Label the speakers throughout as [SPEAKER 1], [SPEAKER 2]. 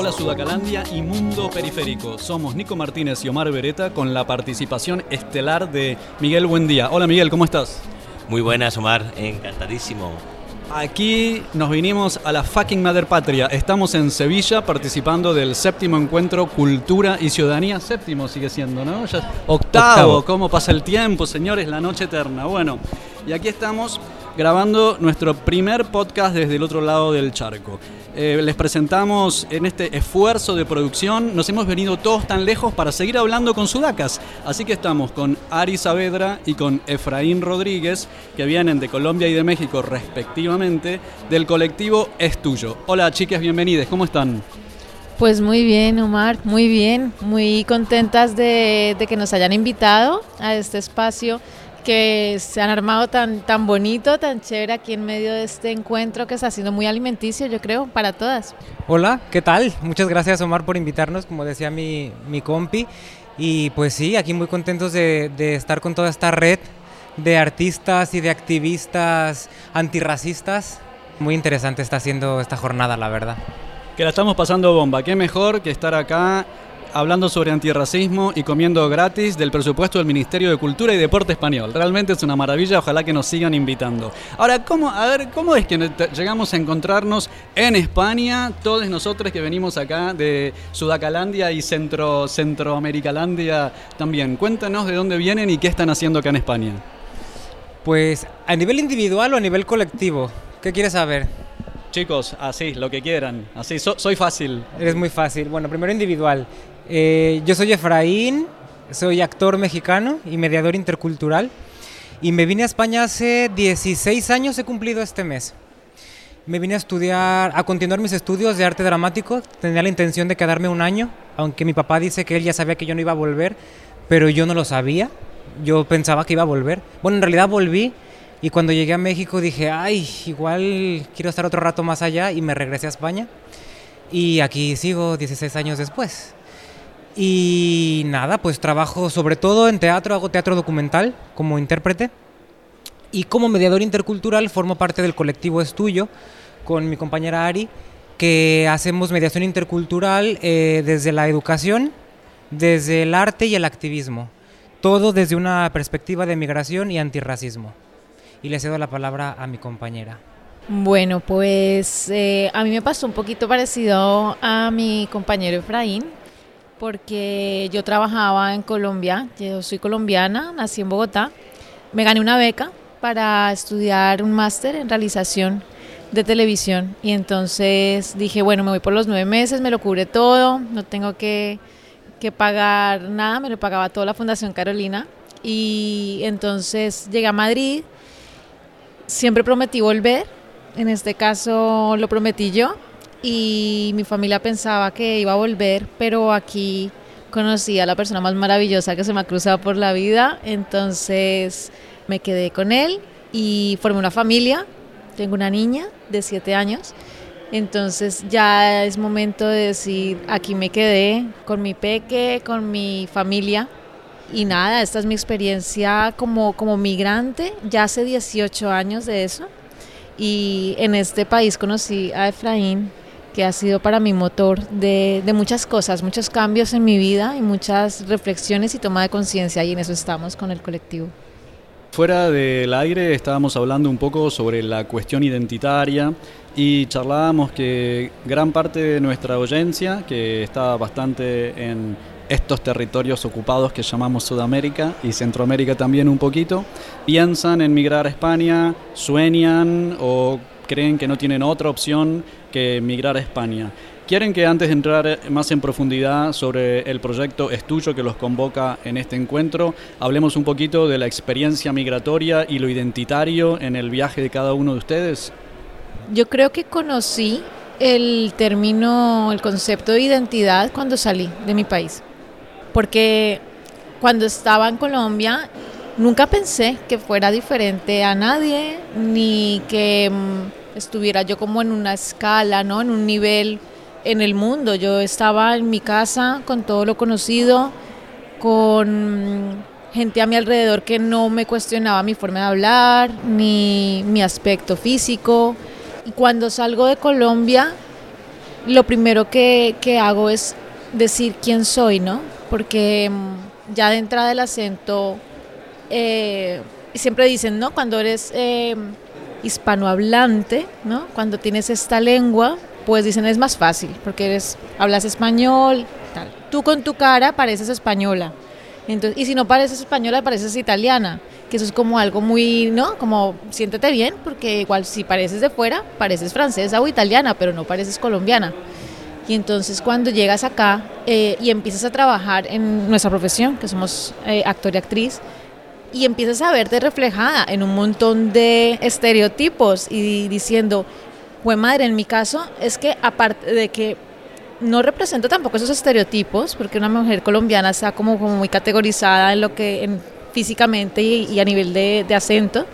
[SPEAKER 1] Hola Sudacalandia y Mundo Periférico. Somos Nico Martínez y Omar Beretta con la participación estelar de Miguel Buendía. Hola Miguel, ¿cómo estás?
[SPEAKER 2] Muy buenas Omar, encantadísimo.
[SPEAKER 1] Aquí nos vinimos a la fucking madre patria. Estamos en Sevilla participando del séptimo encuentro Cultura y Ciudadanía. Séptimo sigue siendo, ¿no? Ya, octavo. octavo. ¿Cómo pasa el tiempo, señores? La noche eterna. Bueno, y aquí estamos grabando nuestro primer podcast desde el otro lado del charco. Eh, les presentamos en este esfuerzo de producción. Nos hemos venido todos tan lejos para seguir hablando con sudacas. Así que estamos con Ari Saavedra y con Efraín Rodríguez, que vienen de Colombia y de México respectivamente, del colectivo Es Tuyo. Hola chicas, bienvenidas. ¿Cómo están?
[SPEAKER 3] Pues muy bien, Omar, muy bien, muy contentas de, de que nos hayan invitado a este espacio que se han armado tan, tan bonito, tan chévere aquí en medio de este encuentro que está siendo muy alimenticio, yo creo, para todas.
[SPEAKER 4] Hola, ¿qué tal? Muchas gracias Omar por invitarnos, como decía mi, mi compi. Y pues sí, aquí muy contentos de, de estar con toda esta red de artistas y de activistas antirracistas. Muy interesante está siendo esta jornada, la verdad.
[SPEAKER 1] Que la estamos pasando bomba. Qué mejor que estar acá hablando sobre antirracismo y comiendo gratis del presupuesto del Ministerio de Cultura y Deporte Español. Realmente es una maravilla, ojalá que nos sigan invitando. Ahora, ¿cómo, a ver, ¿cómo es que llegamos a encontrarnos en España, todos nosotros que venimos acá de Sudacalandia y Centro, Centroamericalandia también? Cuéntanos de dónde vienen y qué están haciendo acá en España.
[SPEAKER 4] Pues a nivel individual o a nivel colectivo, ¿qué quieres saber?
[SPEAKER 1] Chicos, así, lo que quieran. Así, soy fácil.
[SPEAKER 4] Es muy fácil. Bueno, primero individual. Eh, yo soy Efraín, soy actor mexicano y mediador intercultural. Y me vine a España hace 16 años, he cumplido este mes. Me vine a estudiar, a continuar mis estudios de arte dramático. Tenía la intención de quedarme un año, aunque mi papá dice que él ya sabía que yo no iba a volver, pero yo no lo sabía. Yo pensaba que iba a volver. Bueno, en realidad volví y cuando llegué a México dije, ay, igual quiero estar otro rato más allá y me regresé a España. Y aquí sigo 16 años después. Y nada, pues trabajo sobre todo en teatro, hago teatro documental como intérprete. Y como mediador intercultural formo parte del colectivo Es Tuyo con mi compañera Ari, que hacemos mediación intercultural eh, desde la educación, desde el arte y el activismo. Todo desde una perspectiva de migración y antirracismo. Y le cedo la palabra a mi compañera.
[SPEAKER 3] Bueno, pues eh, a mí me pasó un poquito parecido a mi compañero Efraín porque yo trabajaba en Colombia, yo soy colombiana, nací en Bogotá, me gané una beca para estudiar un máster en realización de televisión y entonces dije, bueno, me voy por los nueve meses, me lo cubre todo, no tengo que, que pagar nada, me lo pagaba toda la Fundación Carolina. Y entonces llegué a Madrid, siempre prometí volver, en este caso lo prometí yo y mi familia pensaba que iba a volver, pero aquí conocí a la persona más maravillosa que se me ha cruzado por la vida, entonces me quedé con él y formé una familia, tengo una niña de 7 años, entonces ya es momento de decir, aquí me quedé con mi peque, con mi familia. Y nada, esta es mi experiencia como, como migrante, ya hace 18 años de eso. Y en este país conocí a Efraín, que ha sido para mi motor de, de, muchas cosas, muchos cambios en mi vida y muchas reflexiones y toma de conciencia y en eso estamos con el colectivo.
[SPEAKER 1] Fuera del aire estábamos hablando un poco sobre la cuestión identitaria y charlábamos que gran parte de nuestra audiencia, que está bastante en estos territorios ocupados que llamamos Sudamérica y Centroamérica también un poquito, piensan en migrar a España, sueñan o creen que no tienen otra opción que emigrar a España. ¿Quieren que antes de entrar más en profundidad sobre el proyecto Estudio que los convoca en este encuentro, hablemos un poquito de la experiencia migratoria y lo identitario en el viaje de cada uno de ustedes?
[SPEAKER 3] Yo creo que conocí el término, el concepto de identidad cuando salí de mi país. Porque cuando estaba en Colombia nunca pensé que fuera diferente a nadie, ni que mm, estuviera yo como en una escala, ¿no? En un nivel en el mundo. Yo estaba en mi casa con todo lo conocido, con, gente a mi alrededor que no me cuestionaba mi forma de hablar, ni mi aspecto físico. Y cuando salgo de Colombia, lo primero que, que hago es decir quién soy, ¿no? Porque mm, ya de entrada del acento, eh, siempre dicen, ¿no? Cuando eres eh, hispanohablante, ¿no? Cuando tienes esta lengua, pues dicen es más fácil, porque eres, hablas español, tal. Tú con tu cara pareces española. Entonces, y si no pareces española, pareces italiana, que eso es como algo muy, ¿no? Como siéntete bien, porque igual si pareces de fuera, pareces francesa o italiana, pero no pareces colombiana. Y entonces cuando llegas acá eh, y empiezas a trabajar en nuestra profesión, que somos eh, actor y actriz, y empiezas a verte reflejada en un montón de estereotipos y diciendo, fue madre, en mi caso es que aparte de que no represento tampoco esos estereotipos, porque una mujer colombiana está como, como muy categorizada en lo que en, físicamente y, a nivel de, acento,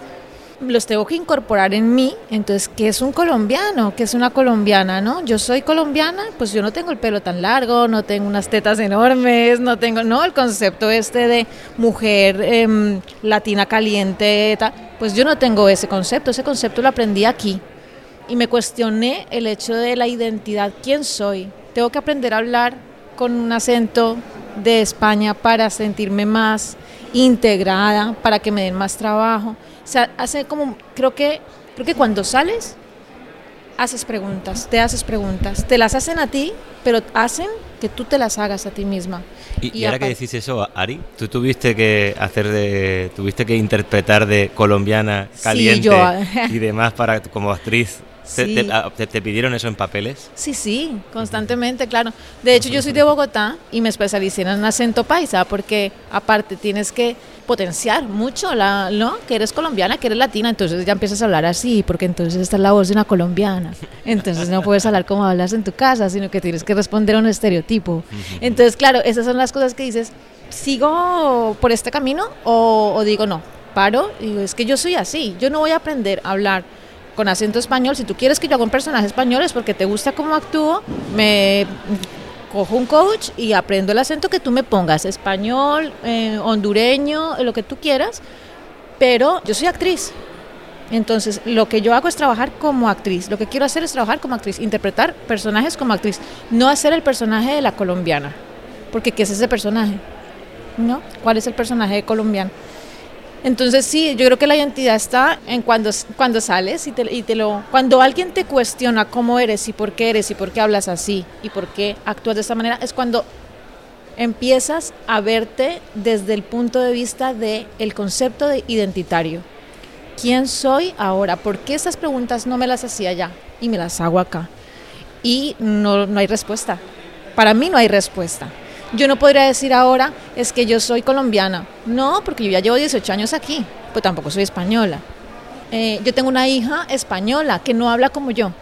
[SPEAKER 3] los tengo que incorporar en mí. Entonces, ¿qué es un colombiano? ¿Qué es una colombiana? ¿No? Yo soy colombiana, pues yo no tengo el pelo tan largo, no tengo unas tetas enormes, no tengo, no, el concepto este de mujer eh, latina caliente, pues yo no tengo ese concepto, ese concepto lo aprendí aquí. Y me cuestioné el hecho de la identidad, ¿quién soy? tengo que aprender a hablar con un acento de España para sentirme más integrada, para que me den más trabajo. Sea, hace como, creo que, creo que cuando sales, haces preguntas, te haces preguntas, te las hacen a ti, pero hacen que tú te las hagas a ti misma.
[SPEAKER 2] Y, ahora que decís eso, Ari, tú tuviste que hacer de, tuviste que interpretar de colombiana caliente y demás para como actriz Ah, ¿Te, pidieron eso en papeles?
[SPEAKER 3] Sí, sí, constantemente, claro. De hecho, yo soy de Bogotá y me especialicé en acento paisa porque aparte tienes que potenciar mucho, la, ¿no? Que eres colombiana, que eres latina, entonces ya empiezas a hablar así, porque entonces está la voz de una colombiana. Entonces no puedes hablar como hablas en tu casa, sino que tienes que responder a un estereotipo. Entonces, claro, esas son las cosas que dices, ¿sigo por este camino o, o digo no? Paro y digo, es que yo soy así, yo no voy a aprender a hablar con acento español. Si tú quieres que yo haga un personaje español es porque te gusta cómo actúo, me cojo un coach y aprendo el acento que tú me pongas, español, eh, hondureño, lo que tú quieras, pero yo soy actriz. Entonces, lo que yo hago es trabajar como actriz. Lo que quiero hacer es trabajar como actriz, interpretar personajes como actriz, no hacer el personaje de la colombiana. Porque ¿qué es ese personaje? ¿No? ¿Cuál es el personaje de colombiano? Entonces sí, yo creo que la identidad está en cuando, cuando sales y te, lo... Cuando alguien te cuestiona cómo eres y por qué eres y por qué hablas así y por qué actúas de esta manera, es cuando empiezas a verte desde el punto de vista del el concepto de identitario. ¿Quién soy ahora? ¿Por qué esas preguntas no me las hacía ya y me las hago acá? Y no, no hay respuesta. Para mí no hay respuesta. Yo no podría decir ahora, es que yo soy colombiana. No, porque yo ya llevo 18 años aquí, pues tampoco soy española. Eh, yo tengo una hija española que no habla como yo.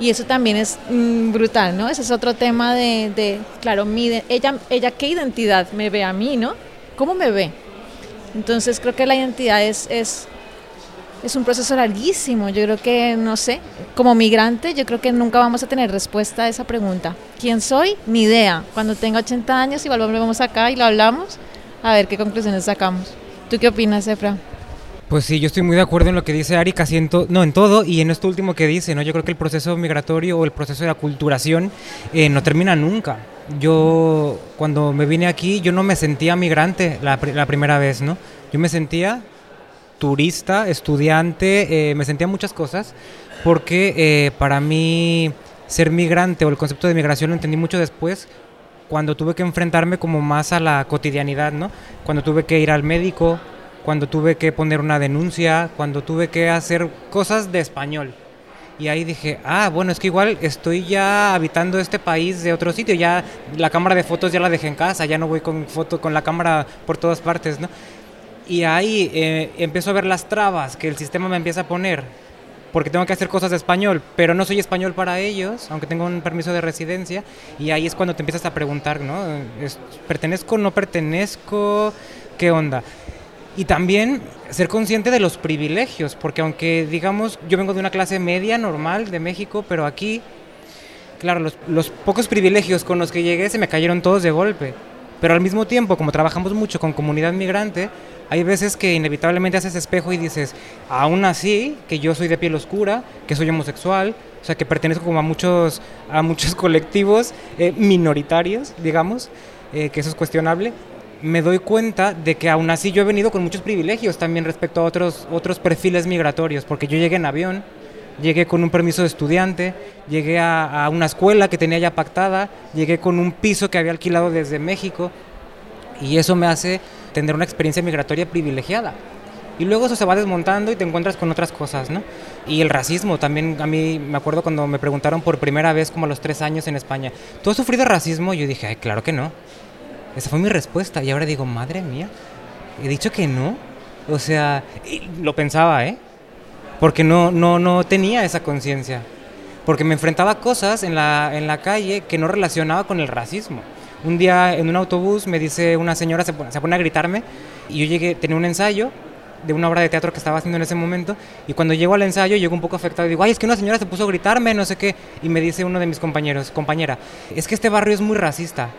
[SPEAKER 3] Y eso también es mm, brutal, ¿no? Ese es otro tema de, claro, mi, ella, ella qué identidad me ve a mí, ¿no? ¿Cómo me ve? Entonces creo que la identidad es, es es un proceso larguísimo. Yo creo que, no sé, como migrante, yo creo que nunca vamos a tener respuesta a esa pregunta. ¿Quién soy? Ni idea. Cuando tenga 80 años, igual volvemos acá y lo hablamos, a ver qué conclusiones sacamos. ¿Tú qué opinas, Efra?
[SPEAKER 4] Pues sí, yo estoy muy de acuerdo en lo que dice Ari, casi en no, en todo, y en esto último que dice, ¿no? Yo creo que el proceso migratorio o el proceso de aculturación eh, no termina nunca. Yo, cuando me vine aquí, yo no me sentía migrante la, la primera vez, ¿no? Yo me sentía turista, estudiante, eh, me sentía muchas cosas, porque eh, para mí ser migrante o el concepto de migración lo entendí mucho después, cuando tuve que enfrentarme como más a la cotidianidad, ¿no? Cuando tuve que ir al médico, cuando tuve que poner una denuncia, cuando tuve que hacer cosas de español. Y ahí dije, ah, bueno, es que igual estoy ya habitando este país de otro sitio, ya la cámara de fotos ya la dejé en casa, ya no voy con foto con la cámara por todas partes, ¿no? Y ahí eh, empiezo a ver las trabas que el sistema me empieza a poner, porque tengo que hacer cosas de español, pero no soy español para ellos, aunque tengo un permiso de residencia, y ahí es cuando te empiezas a preguntar, ¿no? ¿Pertenezco no pertenezco? ¿Qué onda? Y también ser consciente de los privilegios, porque aunque digamos, yo vengo de una clase media normal de México, pero aquí, claro, los, los pocos privilegios con los que llegué se me cayeron todos de golpe Pero al mismo tiempo, como trabajamos mucho con comunidad migrante, hay veces que inevitablemente haces espejo y dices, aún así, que yo soy de piel oscura, que soy homosexual, o sea, que pertenezco como a muchos, a muchos colectivos eh, minoritarios, digamos, eh, que eso es cuestionable, me doy cuenta de que aún así yo he venido con muchos privilegios también respecto a otros, otros perfiles migratorios, porque yo llegué en avión, llegué con un permiso de estudiante, llegué a, a, una escuela que tenía ya pactada, llegué con un piso que había alquilado desde México y eso me hace tener una experiencia migratoria privilegiada. Y luego eso se va desmontando y te encuentras con otras cosas, ¿no? Y el racismo también, a mí me acuerdo cuando me preguntaron por primera vez como a los tres años en España, ¿tú has sufrido racismo? Yo dije, ay, claro que no. Esa fue mi respuesta y ahora digo, madre mía, he dicho que no. O sea, lo pensaba, ¿eh? Porque no, no, no tenía esa conciencia. Porque me enfrentaba a cosas en la, en la calle que no relacionaba con el racismo. Un día en un autobús me dice una señora, se pone, se pone a gritarme, y yo llegué, tenía un ensayo de una obra de teatro que estaba haciendo en ese momento, y cuando llego al ensayo llego un poco afectado y digo, ay, es que una señora se puso a gritarme, no sé qué, y me dice uno de mis compañeros, compañera, es que este barrio es muy racista.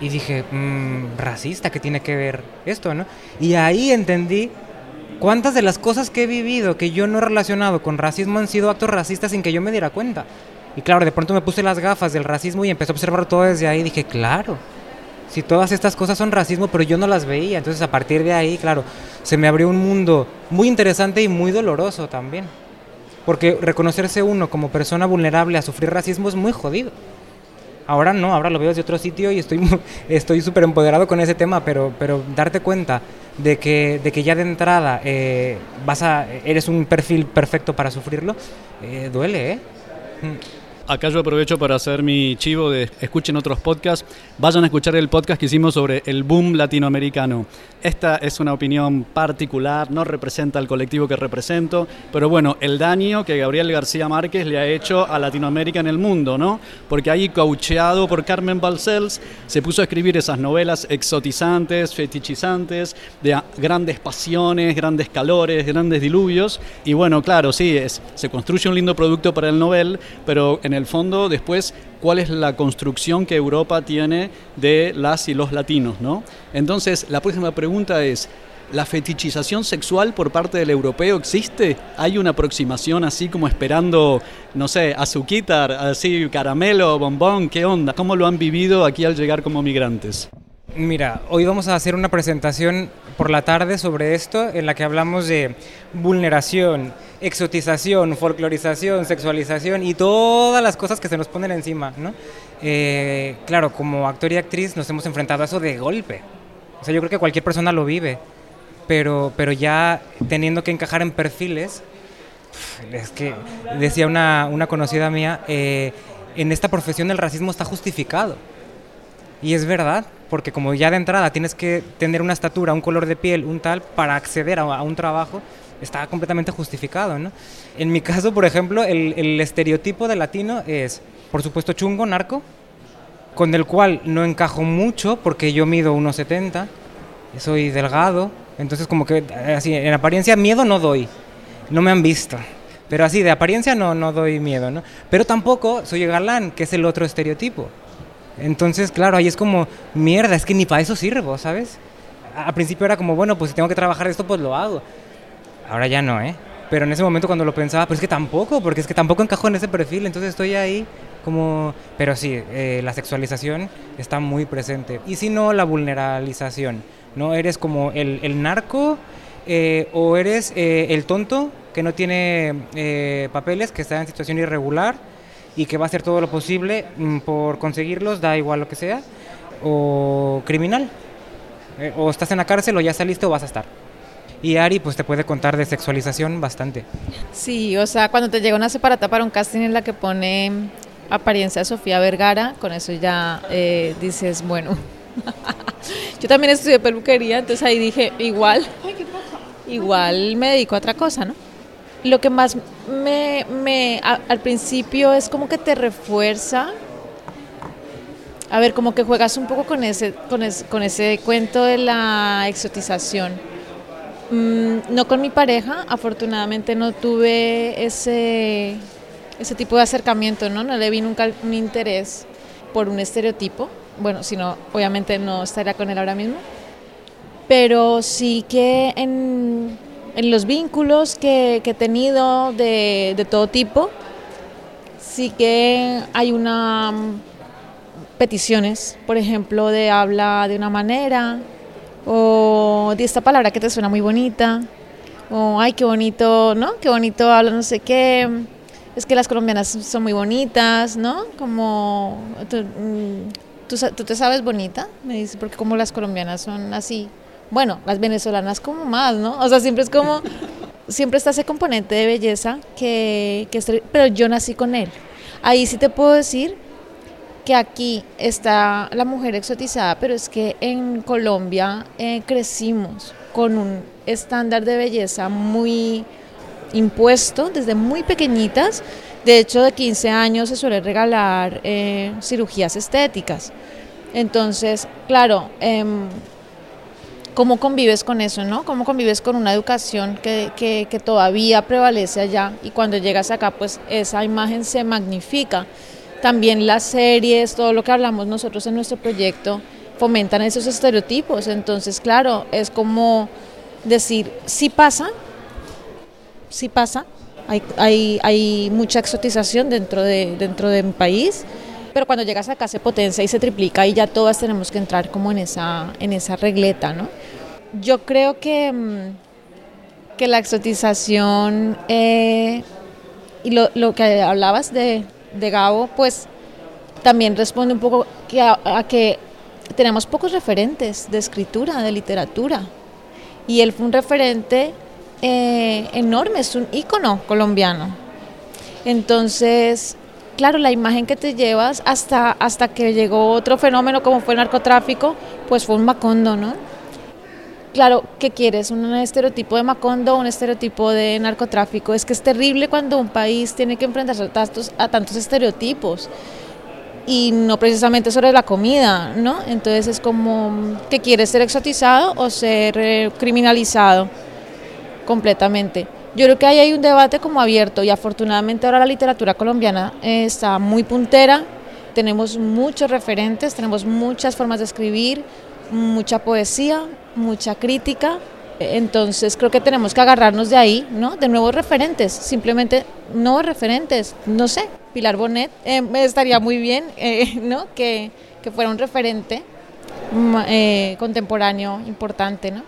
[SPEAKER 4] Y dije, mmm, racista, ¿qué tiene que ver esto, no? Y ahí entendí cuántas de las cosas que he vivido que yo no he relacionado con racismo han sido actos racistas sin que yo me diera cuenta. Y claro, de pronto me puse las gafas del racismo y empecé a observar todo desde ahí. Y dije, claro, si todas estas cosas son racismo, pero yo no las veía. Entonces a partir de ahí, claro, se me abrió un mundo muy interesante y muy doloroso también. Porque reconocerse uno como persona vulnerable a sufrir racismo es muy jodido. Ahora no, ahora lo veo desde otro sitio y estoy estoy súper empoderado con ese tema, pero, pero darte cuenta de que, de que ya de entrada eh, vas a, eres un perfil perfecto para sufrirlo, eh, duele, ¿eh?
[SPEAKER 1] Acá yo aprovecho para hacer mi chivo de escuchen otros podcasts. Vayan a escuchar el podcast que hicimos sobre el boom latinoamericano. Esta es una opinión particular, no representa al colectivo que represento, pero bueno, el daño que Gabriel García Márquez le ha hecho a Latinoamérica en el mundo, ¿no? Porque ahí, caucheado por Carmen Balcells, se puso a escribir esas novelas exotizantes, fetichizantes, de grandes pasiones, grandes calores, grandes diluvios. Y bueno, claro, sí, es, se construye un lindo producto para el novel, pero en el fondo después cuál es la construcción que Europa tiene de las y los latinos, ¿no? Entonces, la próxima pregunta es, ¿la fetichización sexual por parte del europeo existe? ¿Hay una aproximación así como esperando, no sé, azuquitar, así caramelo, bombón? ¿Qué onda? ¿Cómo lo han vivido aquí al llegar como migrantes?
[SPEAKER 4] Mira, hoy vamos a hacer una presentación por la tarde sobre esto, en la que hablamos de vulneración, exotización, folclorización, sexualización y todas las cosas que se nos ponen encima, ¿no? Eh, claro, como actor y actriz nos hemos enfrentado a eso de golpe. O sea, yo creo que cualquier persona lo vive, pero, pero ya teniendo que encajar en perfiles, es que decía una, una conocida mía, eh, en esta profesión el racismo está justificado. Y es verdad, porque como ya de entrada tienes que tener una estatura, un color de piel, un tal, para acceder a, un trabajo, está completamente justificado, ¿no? En mi caso, por ejemplo, el, estereotipo de latino es, por supuesto, chungo, narco, con el cual no encajo mucho porque yo mido 1,70, soy delgado, entonces como que así, en apariencia miedo no doy, no me han visto. Pero así, de apariencia no, no doy miedo, ¿no? Pero tampoco soy galán, que es el otro estereotipo. Entonces, claro, ahí es como, mierda, es que ni para eso sirvo, ¿sabes? Al principio era como, bueno, pues si tengo que trabajar esto, pues lo hago. Ahora ya no, ¿eh? Pero en ese momento cuando lo pensaba, pues es que tampoco, porque es que tampoco encajo en ese perfil, entonces estoy ahí como... Pero sí, eh, la sexualización está muy presente. Y si no, la vulneralización, ¿no? Eres como el, narco eh, o eres eh, el tonto que no tiene papeles, que está en situación irregular y que va a hacer todo lo posible mm, por conseguirlos, da igual lo que sea, o criminal. Eh, o estás en la cárcel o ya saliste o vas a estar. Y Ari pues te puede contar de sexualización bastante.
[SPEAKER 3] Sí, o sea, cuando te llega una separata para un casting en la que pone apariencia de Sofía Vergara, con eso ya eh, dices, bueno, yo también estudié peluquería, entonces ahí dije, igual, igual me dedico a otra cosa, ¿no? Lo que más me, me al principio es como que te refuerza. A ver, como que juegas un poco con ese, con, con ese cuento de la exotización. Mm, no con mi pareja, afortunadamente no tuve ese, ese tipo de acercamiento, ¿no? No le vi nunca un interés por un estereotipo. bueno, si no, obviamente no estaría con él ahora mismo, pero sí que en, en los vínculos que, que he tenido de, de, todo tipo, sí que hay una mm, peticiones, por ejemplo, de habla de una manera, o de esta palabra que te suena muy bonita, o ay, qué bonito, ¿no? Qué bonito habla no sé qué. Es que las colombianas son muy bonitas, ¿no? Como tú, mm, tú, te sabes bonita, me dice, porque como las colombianas son así. Bueno, las venezolanas como más, ¿no? O sea, siempre es como, siempre está ese componente de belleza que, que pero yo nací con él. Ahí sí te puedo decir que aquí está la mujer exotizada, pero es que en Colombia eh, crecimos con un estándar de belleza muy impuesto desde muy pequeñitas. De hecho, de 15 años se suele regalar eh, cirugías estéticas. Entonces, claro, em, ¿cómo convives con eso, no? ¿Cómo convives con una educación que, que, todavía prevalece allá y cuando llegas acá, pues esa imagen se magnifica? También las series, todo lo que hablamos nosotros en nuestro proyecto, fomentan esos estereotipos. Entonces, claro, es como decir, sí pasa, sí pasa, hay, hay, hay mucha exotización dentro de, dentro de país, pero cuando llegas acá se potencia y se triplica y ya todas tenemos que entrar como en esa, en esa regleta, ¿no? Yo creo que, mm, que la exotización eh, y lo, lo, que hablabas de, de Gabo, pues también responde un poco que a, que tenemos pocos referentes de escritura, de literatura. Y él fue un referente eh, enorme, es un ícono colombiano. Entonces, claro, la imagen que te llevas hasta, hasta que llegó otro fenómeno como fue el narcotráfico, pues fue un Macondo, ¿no? Claro, ¿qué quieres? ¿Un estereotipo de Macondo o un estereotipo de narcotráfico? Es que es terrible cuando un país tiene que enfrentarse a tantos, a tantos estereotipos y no precisamente sobre la comida, ¿no? Entonces es como, ¿qué quieres? ¿Ser exotizado o ser eh, criminalizado completamente? Yo creo que ahí hay un debate como abierto y afortunadamente ahora la literatura colombiana eh, está muy puntera, tenemos muchos referentes, tenemos muchas formas de escribir, mucha poesía, mucha crítica. Entonces creo que tenemos que agarrarnos de ahí, ¿no? De nuevos referentes, simplemente nuevos referentes, no sé, Pilar Bonet eh, estaría muy bien, eh, ¿no? Que, que, fuera un referente mm, eh, contemporáneo importante, ¿no?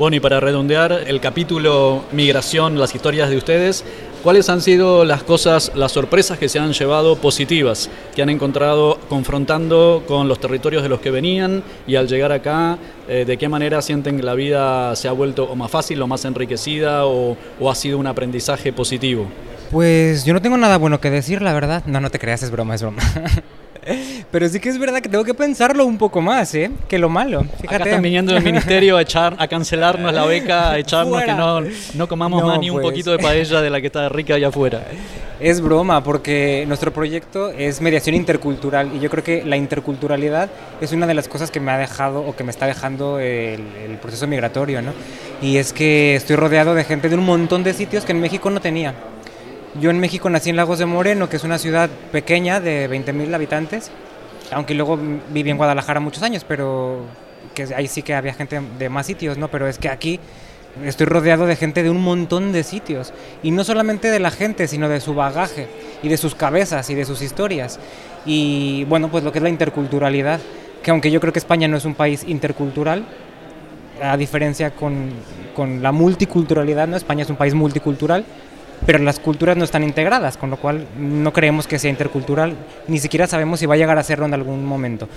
[SPEAKER 1] Bueno, y para redondear el capítulo Migración, las historias de ustedes, ¿cuáles han sido las cosas, las sorpresas que se han llevado positivas, que han encontrado confrontando con los territorios de los que venían y al llegar acá, eh, de qué manera sienten que la vida se ha vuelto o más fácil o más enriquecida o, o ha sido un aprendizaje positivo?
[SPEAKER 4] Pues yo no tengo nada bueno que decir, la verdad. No, no te creas, es broma, es broma. Pero sí que es verdad que tengo que pensarlo un poco más, ¿eh? Que lo malo.
[SPEAKER 1] Fíjate. Acá están viniendo del ministerio a, echar, a cancelarnos la beca, a echarnos que no, no comamos más ni un pues. poquito de paella de la que está rica allá afuera.
[SPEAKER 4] Es broma, porque nuestro proyecto es mediación intercultural y yo creo que la interculturalidad es una de las cosas que me ha dejado o que me está dejando el, el proceso migratorio, ¿no? Y es que estoy rodeado de gente de un montón de sitios que en México no tenía. Yo en México nací en Lagos de Moreno, que es una ciudad pequeña de 20.000 habitantes, aunque luego viví en Guadalajara muchos años, pero que ahí sí que había gente de más sitios, ¿no? Pero es que aquí estoy rodeado de gente de un montón de sitios. Y no solamente de la gente, sino de su bagaje y de sus cabezas y de sus historias. Y bueno, pues lo que es la interculturalidad, que aunque yo creo que España no es un país intercultural, a diferencia con, con la multiculturalidad, ¿no? España es un país multicultural, pero las culturas no están integradas, con lo cual no creemos que sea intercultural, ni siquiera sabemos si va a llegar a serlo en algún momento.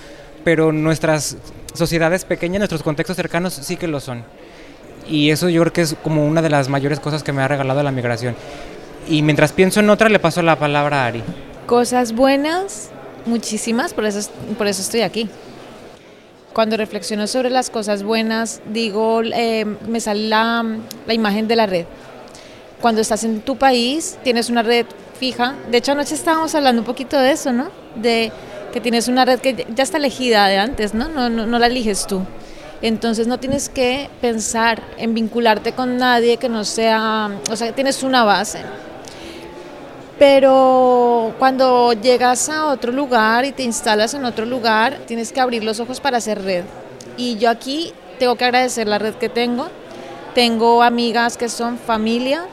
[SPEAKER 4] Pero nuestras sociedades pequeñas, nuestros contextos cercanos sí que lo son. Y eso yo creo que es como una de las mayores cosas que me ha regalado la migración. Y mientras pienso en otra, le paso la palabra a Ari.
[SPEAKER 3] Cosas buenas, muchísimas, por eso, por eso estoy aquí. Cuando reflexiono sobre las cosas buenas, digo, eh, me sale la, la imagen de la red cuando estás en tu país, tienes una red fija. De hecho, anoche estábamos hablando un poquito de eso, ¿no? De que tienes una red que ya está elegida de antes, ¿no? No, no, no la eliges tú. Entonces no tienes que pensar en vincularte con nadie que no sea, o sea, tienes una base. Pero cuando llegas a otro lugar y te instalas en otro lugar, tienes que abrir los ojos para hacer red. Y yo aquí tengo que agradecer la red que tengo. Tengo amigas que son familia,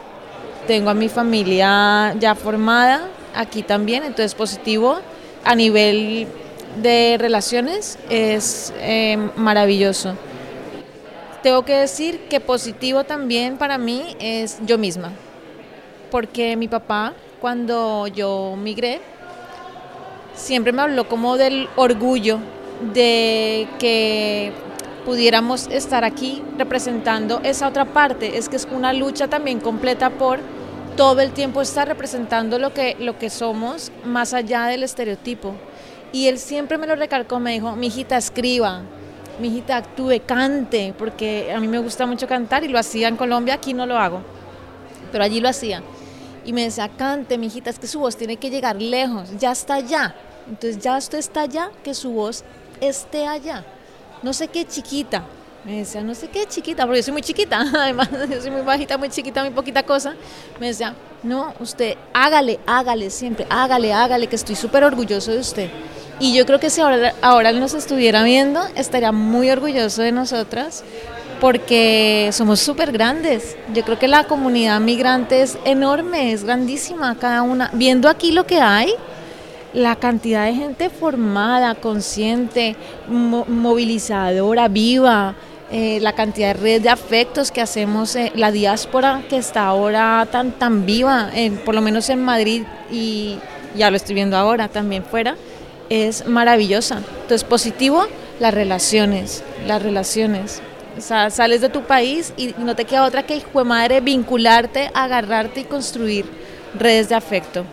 [SPEAKER 3] tengo a mi familia ya formada aquí también, entonces positivo a nivel de relaciones es eh, maravilloso. Tengo que decir que positivo también para mí es yo misma, porque mi papá cuando yo migré siempre me habló como del orgullo de que pudiéramos estar aquí representando esa otra parte, es que es una lucha también completa por todo el tiempo estar representando lo que, lo que somos más allá del estereotipo. Y él siempre me lo recalcó, me dijo, mi hijita escriba, mi hijita actúe, cante, porque a mí me gusta mucho cantar y lo hacía en Colombia, aquí no lo hago, pero allí lo hacía. Y me decía, cante, mi hijita, es que su voz tiene que llegar lejos, ya está allá. Entonces ya usted está allá, que su voz esté allá. No sé qué chiquita, me decía, no sé qué chiquita, porque yo soy muy chiquita, además yo soy muy bajita, muy chiquita, muy poquita cosa. Me decía, no, usted hágale, hágale siempre, hágale, hágale, que estoy súper orgulloso de usted. Y yo creo que si ahora, ahora nos estuviera viendo, estaría muy orgulloso de nosotras porque somos súper grandes. Yo creo que la comunidad migrante es enorme, es grandísima, cada una. Viendo aquí lo que hay, la cantidad de gente formada, consciente, movilizadora, viva, eh, la cantidad de redes de afectos que hacemos, eh, la diáspora que está ahora tan, tan viva, por lo menos en Madrid y ya lo estoy viendo ahora también fuera es maravillosa. Entonces, positivo, las relaciones, las relaciones. O sea, sales de tu país y no te queda otra que, hijo de madre, vincularte, agarrarte y construir redes de afecto.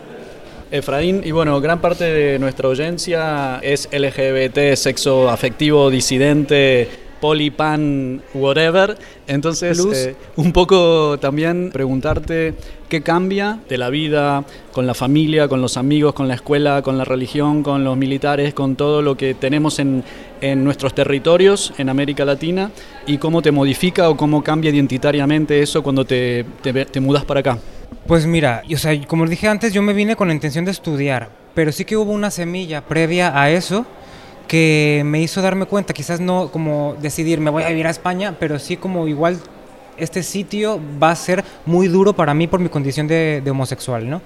[SPEAKER 1] Efraín, y bueno, gran parte de nuestra audiencia es LGBT, sexo afectivo, disidente, polipan, whatever. Entonces, eh, un poco también preguntarte qué cambia de la vida con la familia, con los amigos, con la escuela, con la religión, con los militares, con todo lo que tenemos en, en nuestros territorios en América Latina y cómo te modifica o cómo cambia identitariamente eso cuando te, te, te mudas para acá.
[SPEAKER 4] Pues mira, o sea, como dije antes, yo me vine con la intención de estudiar, pero sí que hubo una semilla previa a eso que me hizo darme cuenta, quizás no como decidir me voy a vivir a España, pero sí como igual este sitio va a ser muy duro para mí por mi condición de, homosexual, ¿no?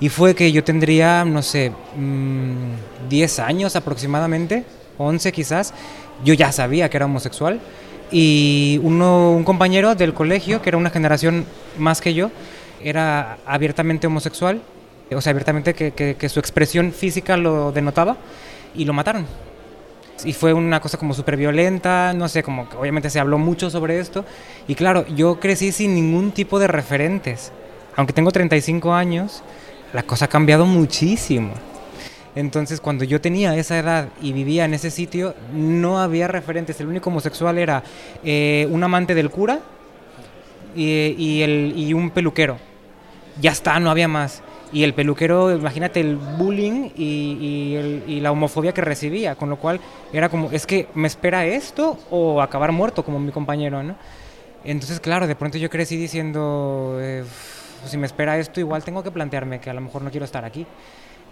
[SPEAKER 4] Y fue que yo tendría, no sé, 10 mm, años aproximadamente, 11 quizás, yo ya sabía que era homosexual y uno, un compañero del colegio, que era una generación más que yo, era abiertamente homosexual, o sea, abiertamente que su expresión física lo denotaba y lo mataron y fue una cosa como súper violenta, no sé, como que obviamente se habló mucho sobre esto. Y claro, yo crecí sin ningún tipo de referentes. Aunque tengo 35 años, la cosa ha cambiado muchísimo. Entonces, cuando yo tenía esa edad y vivía en ese sitio, no había referentes. El único homosexual era eh, un amante del cura y, y, el, y un peluquero. Ya está, no había más y el peluquero, imagínate el bullying y, la homofobia que recibía, con lo cual era como, es que me espera esto o acabar muerto como mi compañero, ¿no? Entonces, claro, de pronto yo crecí diciendo, eh, si me espera esto, igual tengo que plantearme que a lo mejor no quiero estar aquí.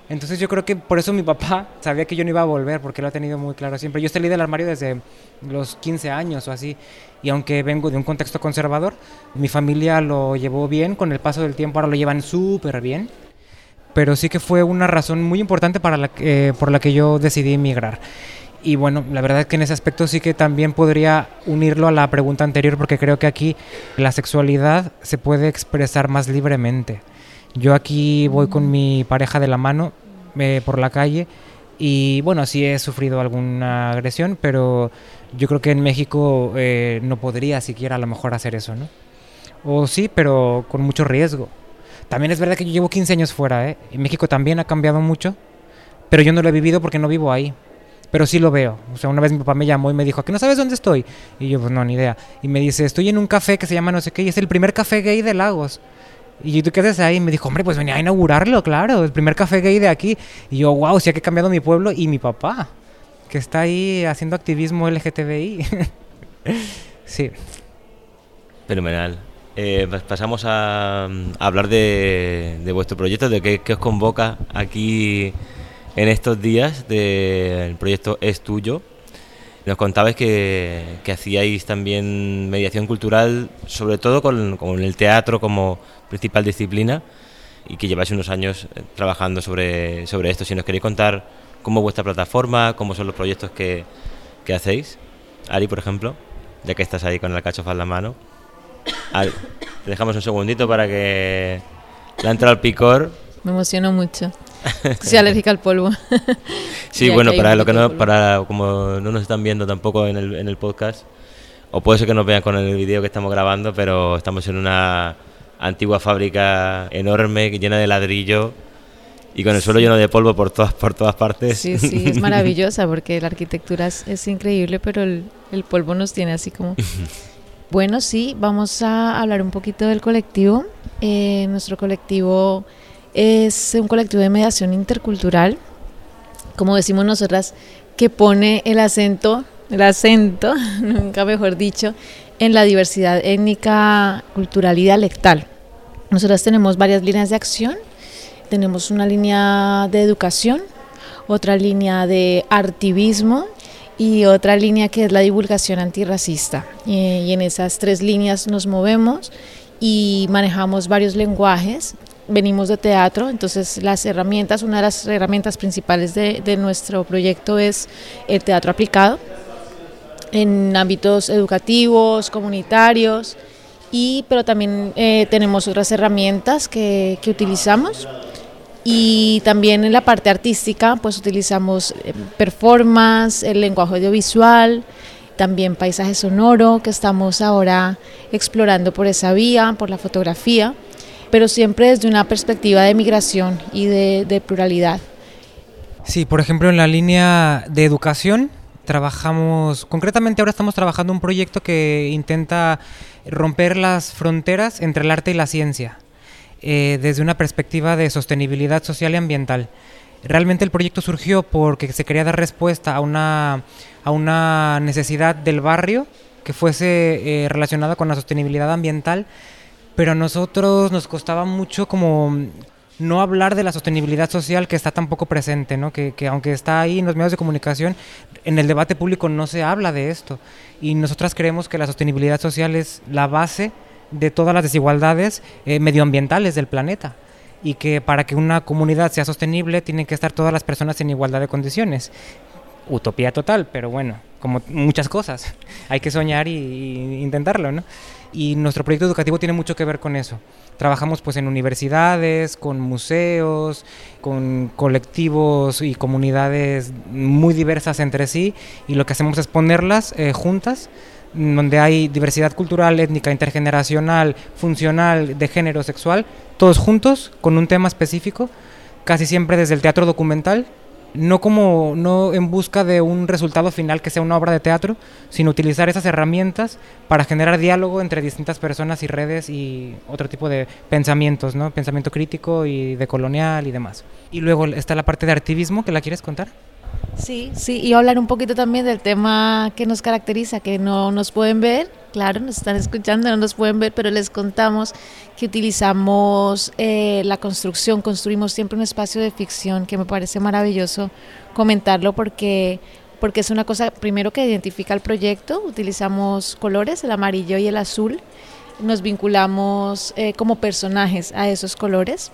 [SPEAKER 4] Entonces yo creo que por eso mi papá sabía que yo no iba a volver, porque lo ha tenido muy claro siempre. Yo salí del armario desde los 15 años o así, y aunque vengo de un contexto conservador, mi familia lo llevó bien, con el paso del tiempo ahora lo llevan súper bien pero sí que fue una razón muy importante para la, eh, por la que yo decidí emigrar. Y bueno, la verdad es que en ese aspecto sí que también podría unirlo a la pregunta anterior porque creo que aquí la sexualidad se puede expresar más libremente. Yo aquí voy con mi pareja de la mano eh, por la calle y bueno, sí he sufrido alguna agresión, pero yo creo que en México eh, no podría siquiera a lo mejor hacer eso, ¿no? O sí, pero con mucho riesgo. También es verdad que yo llevo 15 años fuera, ¿eh? En México también ha cambiado mucho, pero yo no lo he vivido porque no vivo ahí. Pero sí lo veo. O sea, una vez mi papá me llamó y me dijo, ¿que no sabes dónde estoy? Y yo, pues no, ni idea. Y me dice, estoy en un café que se llama no sé qué y es el primer café gay de Lagos. Y tú qué haces ahí? Y me dijo, hombre, pues venía a inaugurarlo, claro, el primer café gay de aquí. Y yo, wow, sí que cambiado mi pueblo y mi papá, que está ahí haciendo activismo LGTBI. sí.
[SPEAKER 2] Fenomenal. Eh, pasamos a, hablar de, vuestro proyecto, de qué, os convoca aquí en estos días del proyecto Es Tuyo. Nos contabais que, hacíais también mediación cultural, sobre todo con, el teatro como principal disciplina y que lleváis unos años eh, trabajando sobre, sobre esto. Si nos queréis contar cómo es vuestra plataforma, cómo son los proyectos que, que hacéis. Ari, por ejemplo, ya que estás ahí con el cachofa en la mano te dejamos un segundito para que la entra al picor.
[SPEAKER 3] Me emociono mucho. Soy alérgica al polvo.
[SPEAKER 2] sí, bueno, para lo que no, para como no nos están viendo tampoco en el, en el podcast, o puede ser que nos vean con el vídeo que estamos grabando, pero estamos en una antigua fábrica enorme llena de ladrillo y con el suelo lleno de polvo por todas por todas partes.
[SPEAKER 3] Sí, sí, es maravillosa porque la arquitectura es, increíble, pero el, el, polvo nos tiene así como Bueno, sí, vamos a hablar un poquito del colectivo. Eh, nuestro colectivo es un colectivo de mediación intercultural, como decimos nosotras, que pone el acento, el acento, nunca mejor dicho, en la diversidad étnica, cultural y dialectal. Nosotras tenemos varias líneas de acción. Tenemos una línea de educación, otra línea de artivismo y otra línea que es la divulgación antirracista. Y, en esas tres líneas nos movemos y manejamos varios lenguajes. Venimos de teatro, entonces las herramientas, una de las herramientas principales de, nuestro proyecto es el teatro aplicado en ámbitos educativos, comunitarios, y, pero también eh, tenemos otras herramientas que, que utilizamos y también en la parte artística, pues utilizamos eh, performance, el lenguaje audiovisual, también paisaje sonoro, que estamos ahora explorando por esa vía, por la fotografía, pero siempre desde una perspectiva de migración y de, de pluralidad.
[SPEAKER 4] Sí, por ejemplo, en la línea de educación, trabajamos, concretamente ahora estamos trabajando un proyecto que intenta romper las fronteras entre el arte y la ciencia. Eh, desde una perspectiva de sostenibilidad social y ambiental. Realmente el proyecto surgió porque se quería dar respuesta a una, a una necesidad del barrio que fuese eh, relacionada con la sostenibilidad ambiental, pero a nosotros nos costaba mucho como no hablar de la sostenibilidad social que está tan poco presente, ¿no? que, que, aunque está ahí en los medios de comunicación, en el debate público no se habla de esto. Y nosotras creemos que la sostenibilidad social es la base de todas las desigualdades eh, medioambientales del planeta y que para que una comunidad sea sostenible tienen que estar todas las personas en igualdad de condiciones. Utopía total, pero bueno, como muchas cosas, hay que soñar y, intentarlo, ¿no? Y nuestro proyecto educativo tiene mucho que ver con eso. Trabajamos pues en universidades, con museos, con colectivos y comunidades muy diversas entre sí y lo que hacemos es ponerlas eh, juntas donde hay diversidad cultural, étnica, intergeneracional, funcional, de género, sexual, todos juntos con un tema específico, casi siempre desde el teatro documental, no como no en busca de un resultado final que sea una obra de teatro, sino utilizar esas herramientas para generar diálogo entre distintas personas y redes y otro tipo de pensamientos, ¿no? Pensamiento crítico y de colonial y demás. Y luego está la parte de activismo, que la quieres contar?
[SPEAKER 3] Sí, sí, y hablar un poquito también del tema que nos caracteriza, que no nos pueden ver, claro, nos están escuchando, no nos pueden ver, pero les contamos que utilizamos eh, la construcción, construimos siempre un espacio de ficción, que me parece maravilloso comentarlo porque porque es una cosa primero que identifica el proyecto, utilizamos colores, el amarillo y el azul, nos vinculamos eh, como personajes a esos colores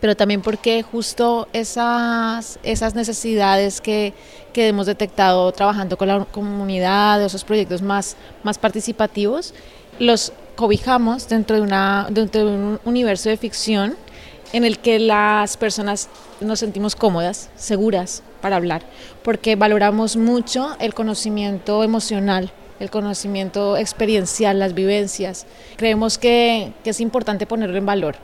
[SPEAKER 3] pero también porque justo esas, esas necesidades que, que, hemos detectado trabajando con la comunidad, esos proyectos más, más participativos, los cobijamos dentro de, una, dentro de un universo de ficción en el que las personas nos sentimos cómodas, seguras para hablar, porque valoramos mucho el conocimiento emocional, el conocimiento experiencial, las vivencias. Creemos que, que es importante ponerlo en valor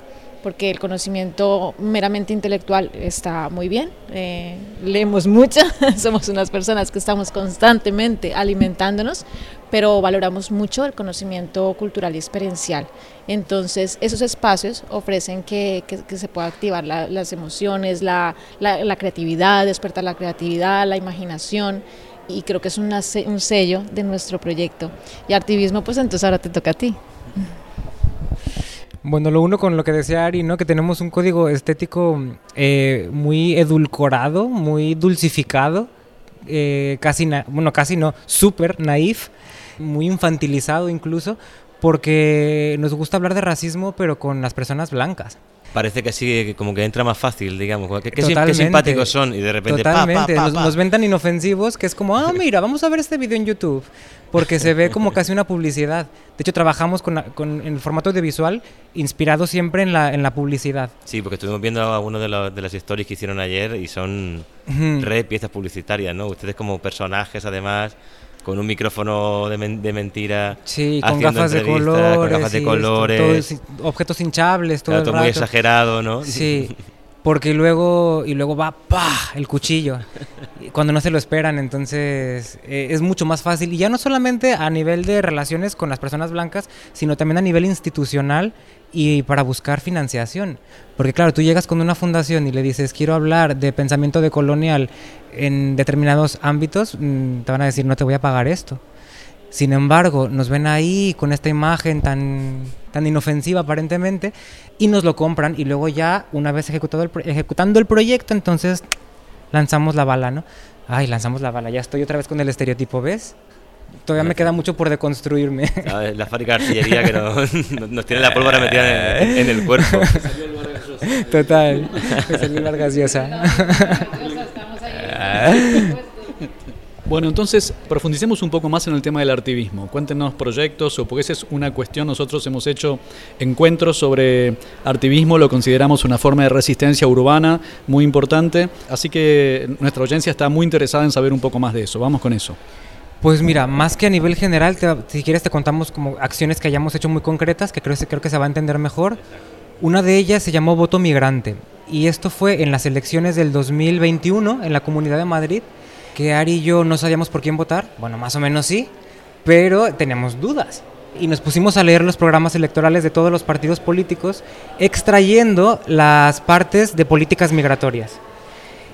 [SPEAKER 3] porque el conocimiento meramente intelectual está muy bien, eh, leemos mucho, somos unas personas que estamos constantemente alimentándonos, pero valoramos mucho el conocimiento cultural y experiencial. Entonces, esos espacios ofrecen que, se pueda activar las emociones, la, creatividad, despertar la creatividad, la imaginación, y creo que es un sello de nuestro proyecto. Y activismo, pues entonces ahora te toca a ti.
[SPEAKER 4] Bueno, lo uno con lo que decía Ari, ¿no? Que tenemos un código estético eh, muy edulcorado, muy dulcificado, eh, casi, bueno, casi no, súper naif, muy infantilizado incluso, porque nos gusta hablar de racismo, pero con las personas blancas
[SPEAKER 2] parece que sí, como que entra más fácil, digamos. Que, qué simpáticos son y de repente.
[SPEAKER 4] Totalmente, nos, ven tan inofensivos que es como, ah, mira, vamos a ver este video en YouTube porque se ve como casi una publicidad. De hecho, trabajamos con, con en formato audiovisual inspirado siempre en la, en la publicidad.
[SPEAKER 2] Sí, porque estuvimos viendo algunas de, de las stories que hicieron ayer y son re piezas publicitarias, ¿no? Ustedes como personajes, además, con un micrófono de, de mentira.
[SPEAKER 4] Sí, con gafas de colores. Con gafas de colores. objetos hinchables, todo,
[SPEAKER 2] todo muy exagerado, ¿no?
[SPEAKER 4] Sí. porque luego y luego va pa el cuchillo. Cuando no se lo esperan entonces eh, es mucho más fácil. Y ya no solamente a nivel de relaciones con las personas blancas sino también a nivel institucional y para buscar financiación. Porque claro tú llegas con una fundación y le dices quiero hablar de pensamiento decolonial en determinados ámbitos mm, te van a decir no te voy a pagar esto sin embargo, nos ven ahí con esta imagen tan, tan inofensiva aparentemente y nos lo compran y luego ya, una vez ejecutado el, ejecutando el proyecto, entonces lanzamos la bala, ¿no? Ay, lanzamos la bala, ya estoy otra vez con el estereotipo, ¿ves? Todavía me queda mucho por deconstruirme.
[SPEAKER 2] La fábrica de artillería que nos, tiene la pólvora metida en, el cuerpo.
[SPEAKER 4] Total, me salió la gaseosa.
[SPEAKER 1] Bueno, entonces profundicemos un poco más en el tema del artivismo. Cuéntenos proyectos o porque esa es una cuestión. Nosotros hemos hecho encuentros sobre artivismo, lo consideramos una forma de resistencia urbana muy importante. Así que nuestra audiencia está muy interesada en saber un poco más de eso. Vamos con eso.
[SPEAKER 4] Pues mira, más que a nivel general, si quieres te contamos como acciones que hayamos hecho muy concretas, que creo, creo que se va a entender mejor. Una de ellas se llamó Voto Migrante y esto fue en las elecciones del 2021 en la Comunidad de Madrid que Ari y yo no sabíamos por quién votar, bueno, más o menos sí, pero teníamos dudas. Y nos pusimos a leer los programas electorales de todos los partidos políticos, extrayendo las partes de políticas migratorias.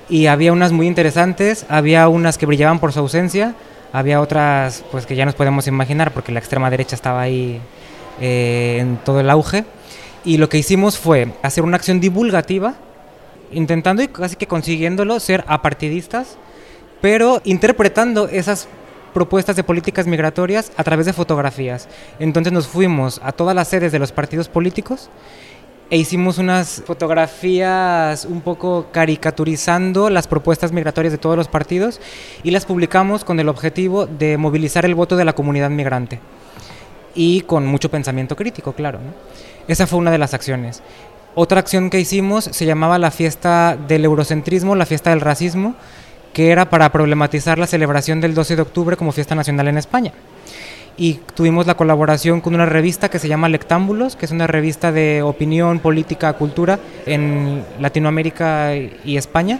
[SPEAKER 4] Y había unas muy interesantes, había unas que brillaban por su ausencia, había otras pues que ya nos podemos imaginar porque la extrema derecha estaba ahí eh, en todo el auge. Y lo que hicimos fue hacer una acción divulgativa, intentando y casi que consiguiéndolo ser apartidistas pero interpretando esas propuestas de políticas migratorias a través de fotografías. Entonces nos fuimos a todas las sedes de los partidos políticos e hicimos unas fotografías un poco caricaturizando las propuestas migratorias de todos los partidos y las publicamos con el objetivo de movilizar el voto de la comunidad migrante y con mucho pensamiento crítico, claro. Esa fue una de las acciones. Otra acción que hicimos se llamaba la fiesta del eurocentrismo, la fiesta del racismo, que era para problematizar la celebración del 12 de octubre como fiesta nacional en España. Y tuvimos la colaboración con una revista que se llama Lectámbulos, que es una revista de opinión, política, cultura en Latinoamérica y España.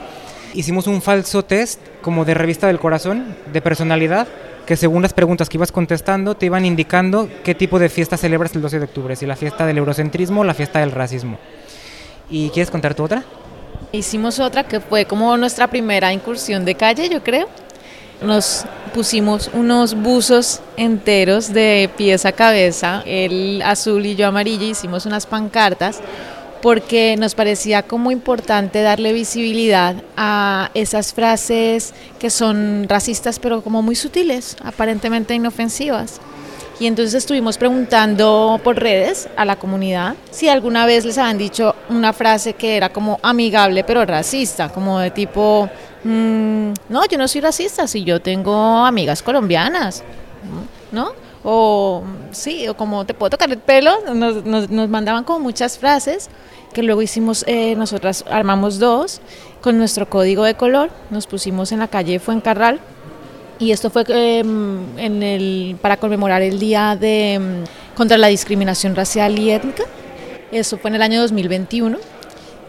[SPEAKER 4] Hicimos un falso test como de revista del corazón, de personalidad, que según las preguntas que ibas contestando te iban indicando qué tipo de fiesta celebras el 12 de octubre, si la fiesta del eurocentrismo o la fiesta del racismo. ¿Y quieres contar tu otra?
[SPEAKER 3] Hicimos otra que fue como nuestra primera incursión de calle, yo creo. Nos pusimos unos buzos enteros de pies a cabeza, el azul y yo amarillo, hicimos unas pancartas porque nos parecía como importante darle visibilidad a esas frases que son racistas pero como muy sutiles, aparentemente inofensivas. Y entonces estuvimos preguntando por redes a la comunidad si alguna vez les habían dicho una frase que era como amigable pero racista, como de tipo, mm, no, yo no soy racista, si yo tengo amigas colombianas, ¿no? O sí, o como te puedo tocar el pelo, nos, mandaban como muchas frases que luego hicimos, eh, nosotras armamos dos con nuestro código de color, nos pusimos en la calle Fuencarral y esto fue em, en el, para conmemorar el Día de, em, contra la Discriminación Racial y Étnica. Eso fue en el año 2021.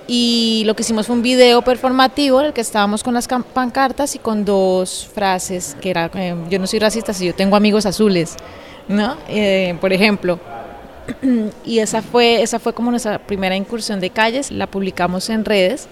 [SPEAKER 3] Y lo que hicimos fue un video performativo en el que estábamos con las pancartas y con dos frases, que era, em, yo no soy racista si yo tengo amigos azules, ¿no? Eh, por ejemplo. Y esa fue, esa fue como nuestra primera incursión de calles, la publicamos en redes.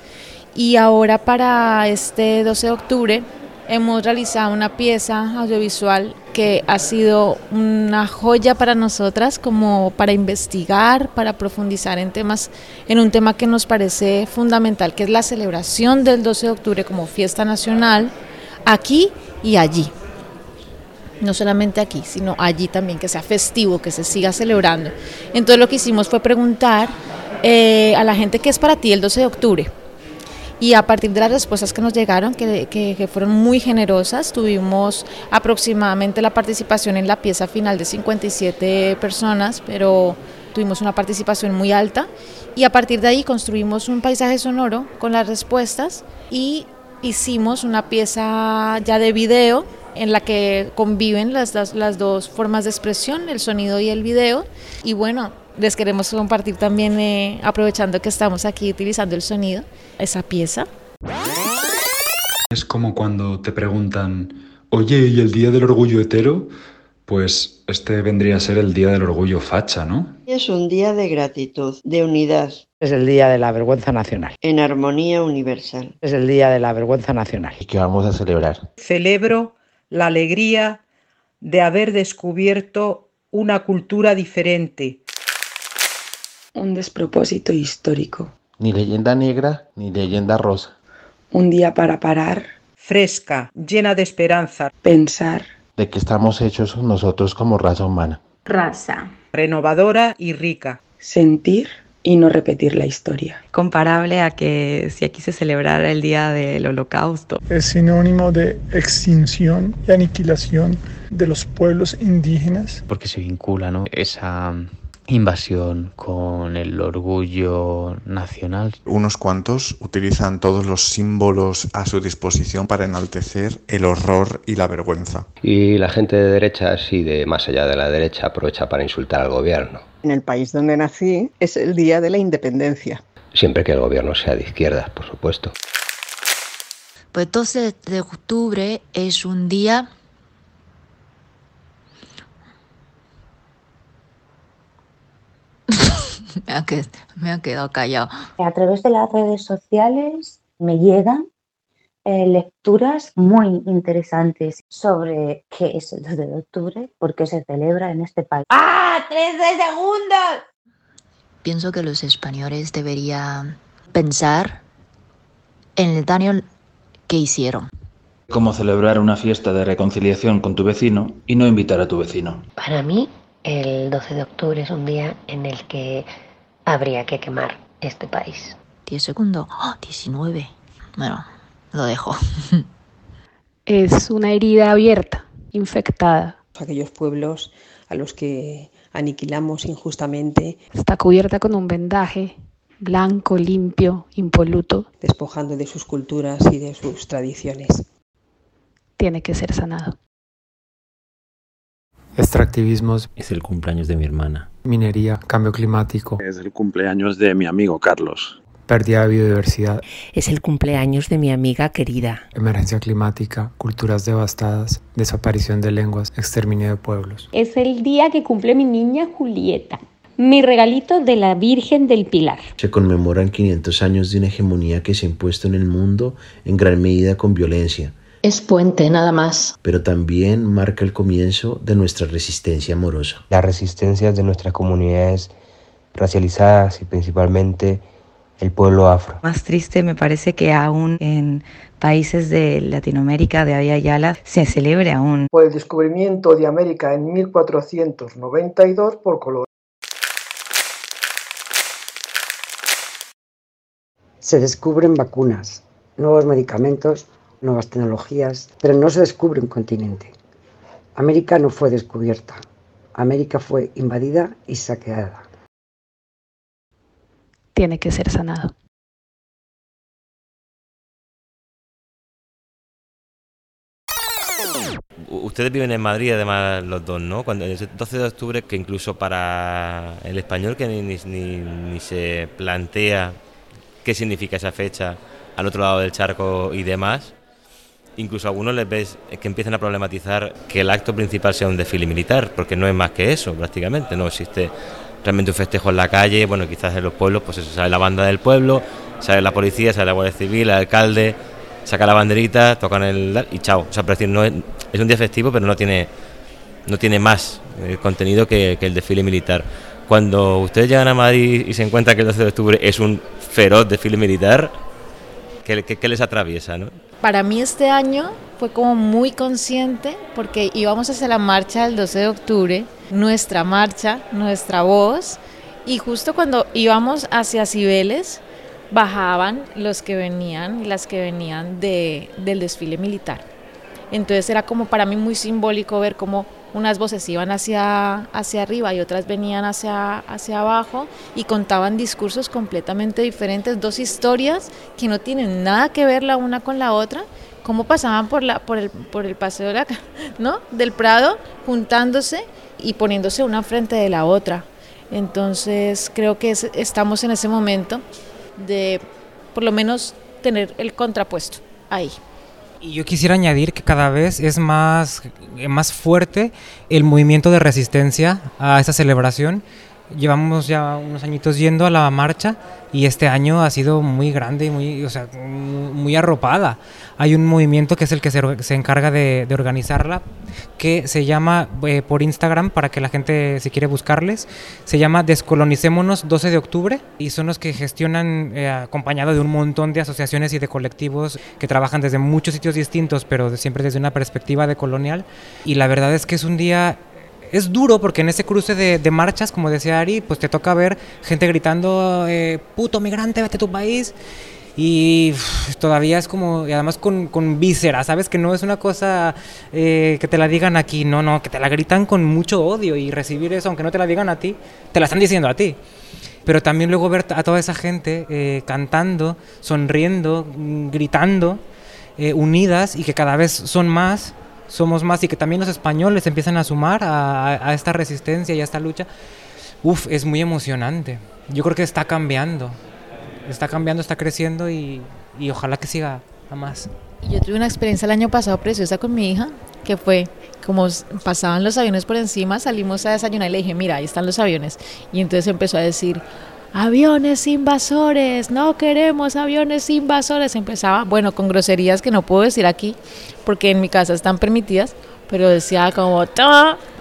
[SPEAKER 3] Y ahora para este 12 de octubre hemos realizado una pieza audiovisual que ha sido una joya para nosotras como para investigar, para profundizar en temas en un tema que nos parece fundamental, que es la celebración del 12 de octubre como fiesta nacional aquí y allí. No solamente aquí, sino allí también, que sea festivo, que se siga celebrando. Entonces lo que hicimos fue preguntar eh, a la gente qué es para ti el 12 de octubre y a partir de las respuestas que nos llegaron, que, fueron muy generosas, tuvimos aproximadamente la participación en la pieza final de 57 personas, pero tuvimos una participación muy alta y a partir de ahí construimos un paisaje sonoro con las respuestas y hicimos una pieza ya de video en la que conviven las, las, las dos formas de expresión, el sonido y el video. Y bueno, les queremos compartir también, eh, aprovechando que estamos aquí utilizando el sonido, esa pieza.
[SPEAKER 5] Es como cuando te preguntan, oye, ¿y el Día del Orgullo Hetero? Pues este vendría a ser el Día del Orgullo Facha, ¿no?
[SPEAKER 6] Es un día de gratitud, de unidad.
[SPEAKER 7] Es el Día de la Vergüenza Nacional.
[SPEAKER 6] En armonía universal.
[SPEAKER 7] Es el Día de la Vergüenza Nacional.
[SPEAKER 8] ¿Y qué vamos a celebrar?
[SPEAKER 9] Celebro la alegría de haber descubierto una cultura diferente,
[SPEAKER 10] un despropósito histórico.
[SPEAKER 8] Ni leyenda negra, ni leyenda rosa.
[SPEAKER 10] Un día para parar.
[SPEAKER 9] Fresca, llena de esperanza.
[SPEAKER 10] Pensar.
[SPEAKER 8] De que estamos hechos nosotros como raza humana.
[SPEAKER 10] Raza.
[SPEAKER 9] Renovadora y rica.
[SPEAKER 10] Sentir y no repetir la historia.
[SPEAKER 11] Comparable a que si aquí se celebrara el día del holocausto.
[SPEAKER 12] Es sinónimo de extinción y aniquilación de los pueblos indígenas.
[SPEAKER 13] Porque se vincula ¿no? esa invasión, con el orgullo nacional.
[SPEAKER 14] Unos cuantos utilizan todos los símbolos a su disposición para enaltecer el horror y la vergüenza.
[SPEAKER 15] Y la gente de derecha, sí, de más allá de la derecha, aprovecha para insultar al gobierno.
[SPEAKER 16] En el país donde nací es el día de la independencia.
[SPEAKER 15] Siempre que el gobierno sea de izquierda, por supuesto.
[SPEAKER 17] Pues 12 de octubre es un día me, ha quedado, callado.
[SPEAKER 18] A través de las redes sociales me llegan eh, lecturas muy interesantes sobre qué es el 2 de octubre, por qué se celebra en este país.
[SPEAKER 17] ¡Ah! ¡13 segundos! Pienso que los españoles deberían pensar en el daño que hicieron.
[SPEAKER 19] Como celebrar una fiesta de reconciliación con tu vecino y no invitar a tu vecino.
[SPEAKER 20] Para mí, el 12 de octubre es un día en el que habría que quemar este país.
[SPEAKER 17] 10 segundos, 19. Bueno, lo dejo.
[SPEAKER 21] es una herida abierta, infectada.
[SPEAKER 22] Aquellos pueblos a los que aniquilamos injustamente.
[SPEAKER 21] Está cubierta con un vendaje blanco, limpio, impoluto.
[SPEAKER 22] Despojando de sus culturas y de sus tradiciones.
[SPEAKER 21] Tiene que ser sanado.
[SPEAKER 23] Extractivismos.
[SPEAKER 2] Es el cumpleaños de mi hermana.
[SPEAKER 23] Minería, cambio climático.
[SPEAKER 24] Es el cumpleaños de mi amigo Carlos.
[SPEAKER 23] Pérdida de biodiversidad.
[SPEAKER 25] Es el cumpleaños de mi amiga querida.
[SPEAKER 23] Emergencia climática, culturas devastadas, desaparición de lenguas, exterminio de pueblos.
[SPEAKER 26] Es el día que cumple mi niña Julieta. Mi regalito de la Virgen del Pilar.
[SPEAKER 27] Se conmemoran 500 años de una hegemonía que se ha impuesto en el mundo en gran medida con violencia
[SPEAKER 20] es puente nada más.
[SPEAKER 27] Pero también marca el comienzo de nuestra resistencia amorosa.
[SPEAKER 13] Las resistencias de nuestras comunidades racializadas y principalmente el pueblo afro.
[SPEAKER 11] Más triste me parece que aún en países de Latinoamérica, de Avia Yala, se celebre aún.
[SPEAKER 28] Por el descubrimiento de América en 1492 por Colón.
[SPEAKER 29] Se descubren vacunas, nuevos medicamentos nuevas tecnologías, pero no se descubre un continente. América no fue descubierta, América fue invadida y saqueada.
[SPEAKER 21] Tiene que ser sanado.
[SPEAKER 2] Ustedes viven en Madrid, además, los dos, ¿no? Cuando el 12 de octubre, que incluso para el español que ni, ni, ni se plantea qué significa esa fecha al otro lado del charco y demás, incluso a algunos les ves que empiezan a problematizar que el acto principal sea un desfile militar, porque no es más que eso, prácticamente. No existe realmente un festejo en la calle, bueno, quizás en los pueblos, pues eso, sale la banda del pueblo, sale la policía, sale la Guardia Civil, el alcalde, saca la banderita, tocan el y chao. O sea, no es, un día festivo, pero no tiene, no tiene más eh, contenido que, el desfile militar. Cuando ustedes llegan a Madrid y se encuentran que el 12 de octubre es un feroz desfile militar, ¿qué, qué, les atraviesa? ¿no?
[SPEAKER 3] Para mí este año fue como muy consciente porque íbamos hacia la marcha del 12 de octubre, nuestra marcha, nuestra voz, y justo cuando íbamos hacia Cibeles, bajaban los que venían, las que venían de, del desfile militar. Entonces era como para mí muy simbólico ver cómo unas voces iban hacia, hacia arriba y otras venían hacia, hacia abajo y contaban discursos completamente diferentes, dos historias que no tienen nada que ver la una con la otra, cómo pasaban por, la, por, el, por el paseo de la, ¿no? del Prado juntándose y poniéndose una frente de la otra. Entonces creo que estamos en ese momento de por lo menos tener el contrapuesto ahí.
[SPEAKER 4] Y yo quisiera añadir que cada vez es más, más fuerte el movimiento de resistencia a esta celebración llevamos ya unos añitos yendo a la marcha y este año ha sido muy grande y muy, o sea, muy arropada. Hay un movimiento que es el que se, encarga de, organizarla, que se llama eh, por Instagram, para que la gente si quiere buscarles, se llama Descolonicémonos 12 de octubre y son los que gestionan eh, acompañado de un montón de asociaciones y de colectivos que trabajan desde muchos sitios distintos, pero siempre desde una perspectiva de colonial. Y la verdad es que es un día es duro porque en ese cruce de, marchas, como decía Ari, pues te toca ver gente gritando, eh, puto migrante, vete a tu país. Y todavía es como, y además con, con víscera, ¿sabes? Que no es una cosa eh, que te la digan aquí, no, no, que te la gritan con mucho odio y recibir eso, aunque no te la digan a ti, te la están diciendo a ti. Pero también luego ver a toda esa gente eh, cantando, sonriendo, gritando, unidas y que cada vez son más somos más y que también los españoles empiezan a sumar a, esta resistencia y a esta lucha, uf, es muy emocionante. Yo creo que está cambiando, está cambiando, está creciendo y, y ojalá que siga a más.
[SPEAKER 3] Yo tuve una experiencia el año pasado preciosa con mi hija, que fue como pasaban los aviones por encima, salimos a desayunar y le dije, mira, ahí están los aviones. Y entonces empezó a decir, aviones invasores, no queremos aviones invasores. Empezaba, bueno, con groserías que no puedo decir aquí, porque en mi casa están permitidas, pero decía como,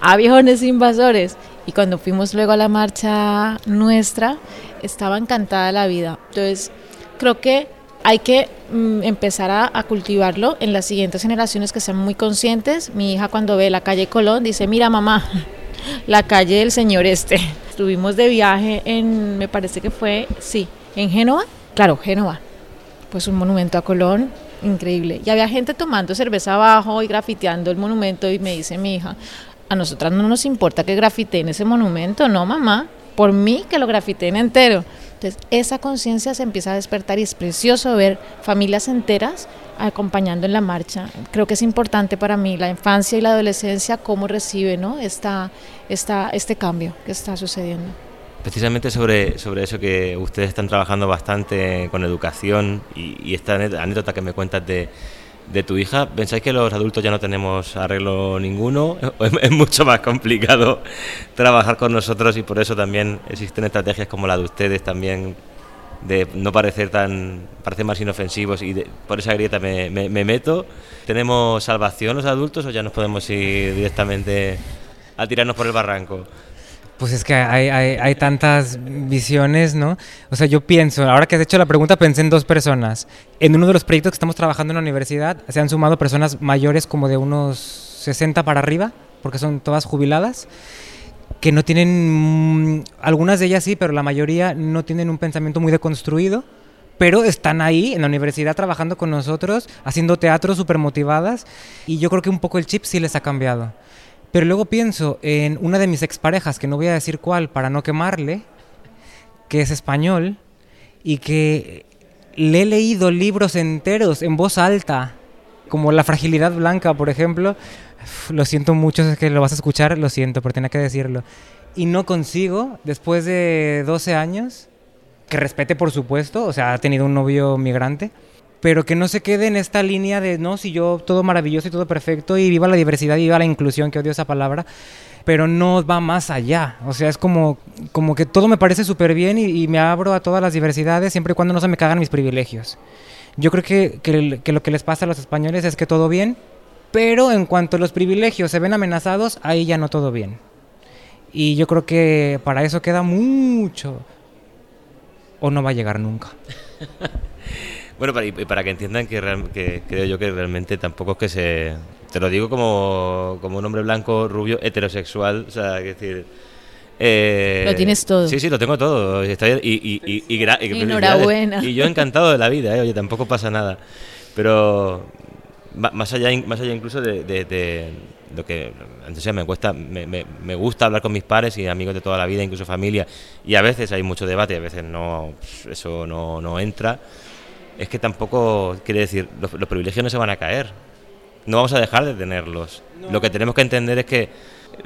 [SPEAKER 3] aviones invasores. Y cuando fuimos luego a la marcha nuestra, estaba encantada la vida. Entonces, creo que hay que mm, empezar a, a, cultivarlo en las siguientes generaciones que sean muy conscientes. Mi hija cuando ve la calle Colón dice, mira mamá, la calle del señor este. Estuvimos de viaje en, me parece que fue, sí, en Génova. Claro, Génova. Pues un monumento a Colón increíble. Y había gente tomando cerveza abajo y grafiteando el monumento y me dice mi hija, a nosotras no nos importa que grafiteen ese monumento, no mamá, por mí que lo grafiteen entero. Entonces esa conciencia se empieza a despertar y es precioso ver familias enteras acompañando en la marcha. Creo que es importante para mí la infancia y la adolescencia cómo recibe ¿no? esta, esta, este cambio que está sucediendo.
[SPEAKER 2] Precisamente sobre, sobre eso que ustedes están trabajando bastante con educación y, esta anécdota que me cuentas de, de, tu hija, ¿pensáis que los adultos ya no tenemos arreglo ninguno? Es, es, mucho más complicado trabajar con nosotros y por eso también existen estrategias como la de ustedes también de no parecer tan parecer más inofensivos y por esa grieta me, me, me, meto. ¿Tenemos salvación los adultos o ya nos podemos ir directamente a tirarnos por el barranco?
[SPEAKER 4] Pues es que hay, hay, hay, tantas visiones, ¿no? O sea, yo pienso, ahora que has hecho la pregunta, pensé en dos personas. En uno de los proyectos que estamos trabajando en la universidad se han sumado personas mayores como de unos 60 para arriba, porque son todas jubiladas, que no tienen, mm, algunas de ellas sí, pero la mayoría no tienen un pensamiento muy deconstruido, pero están ahí en la universidad trabajando con nosotros, haciendo teatro súper motivadas, y yo creo que un poco el chip sí les ha cambiado. Pero luego pienso en una de mis exparejas, que no voy a decir cuál para no quemarle, que es español y que le he leído libros enteros en voz alta, como La fragilidad blanca, por ejemplo. Lo siento mucho, es que lo vas a escuchar, lo siento, pero tenía que decirlo. Y no consigo, después de 12 años, que respete por supuesto, o sea, ha tenido un novio migrante, pero que no se quede en esta línea de, no, si yo todo maravilloso y todo perfecto y viva la diversidad y viva la inclusión, que odio esa palabra, pero no va más allá. O sea, es como, como que todo me parece súper bien y, me abro a todas las diversidades siempre y cuando no se me cagan mis privilegios. Yo creo que, que, lo que les pasa a los españoles es que todo bien, pero en cuanto los privilegios se ven amenazados, ahí ya no todo bien. Y yo creo que para eso queda mucho. O no va a llegar nunca.
[SPEAKER 2] Bueno, para, y para que entiendan que, que, creo yo que realmente tampoco es que se... Te lo digo como, como un hombre blanco, rubio, heterosexual, o sea, es decir...
[SPEAKER 3] Eh, lo tienes todo.
[SPEAKER 2] Sí, sí, lo tengo todo. Y, y, y,
[SPEAKER 3] Enhorabuena.
[SPEAKER 2] Y yo encantado de la vida, ¿eh? oye, tampoco pasa nada. Pero más allá, más allá incluso de, de, lo que entonces me cuesta me, me, me, gusta hablar con mis pares y amigos de toda la vida incluso familia y a veces hay mucho debate a veces no eso no, no entra es que tampoco quiere decir, los, privilegios no se van a caer, no vamos a dejar de tenerlos. Lo que tenemos que entender es que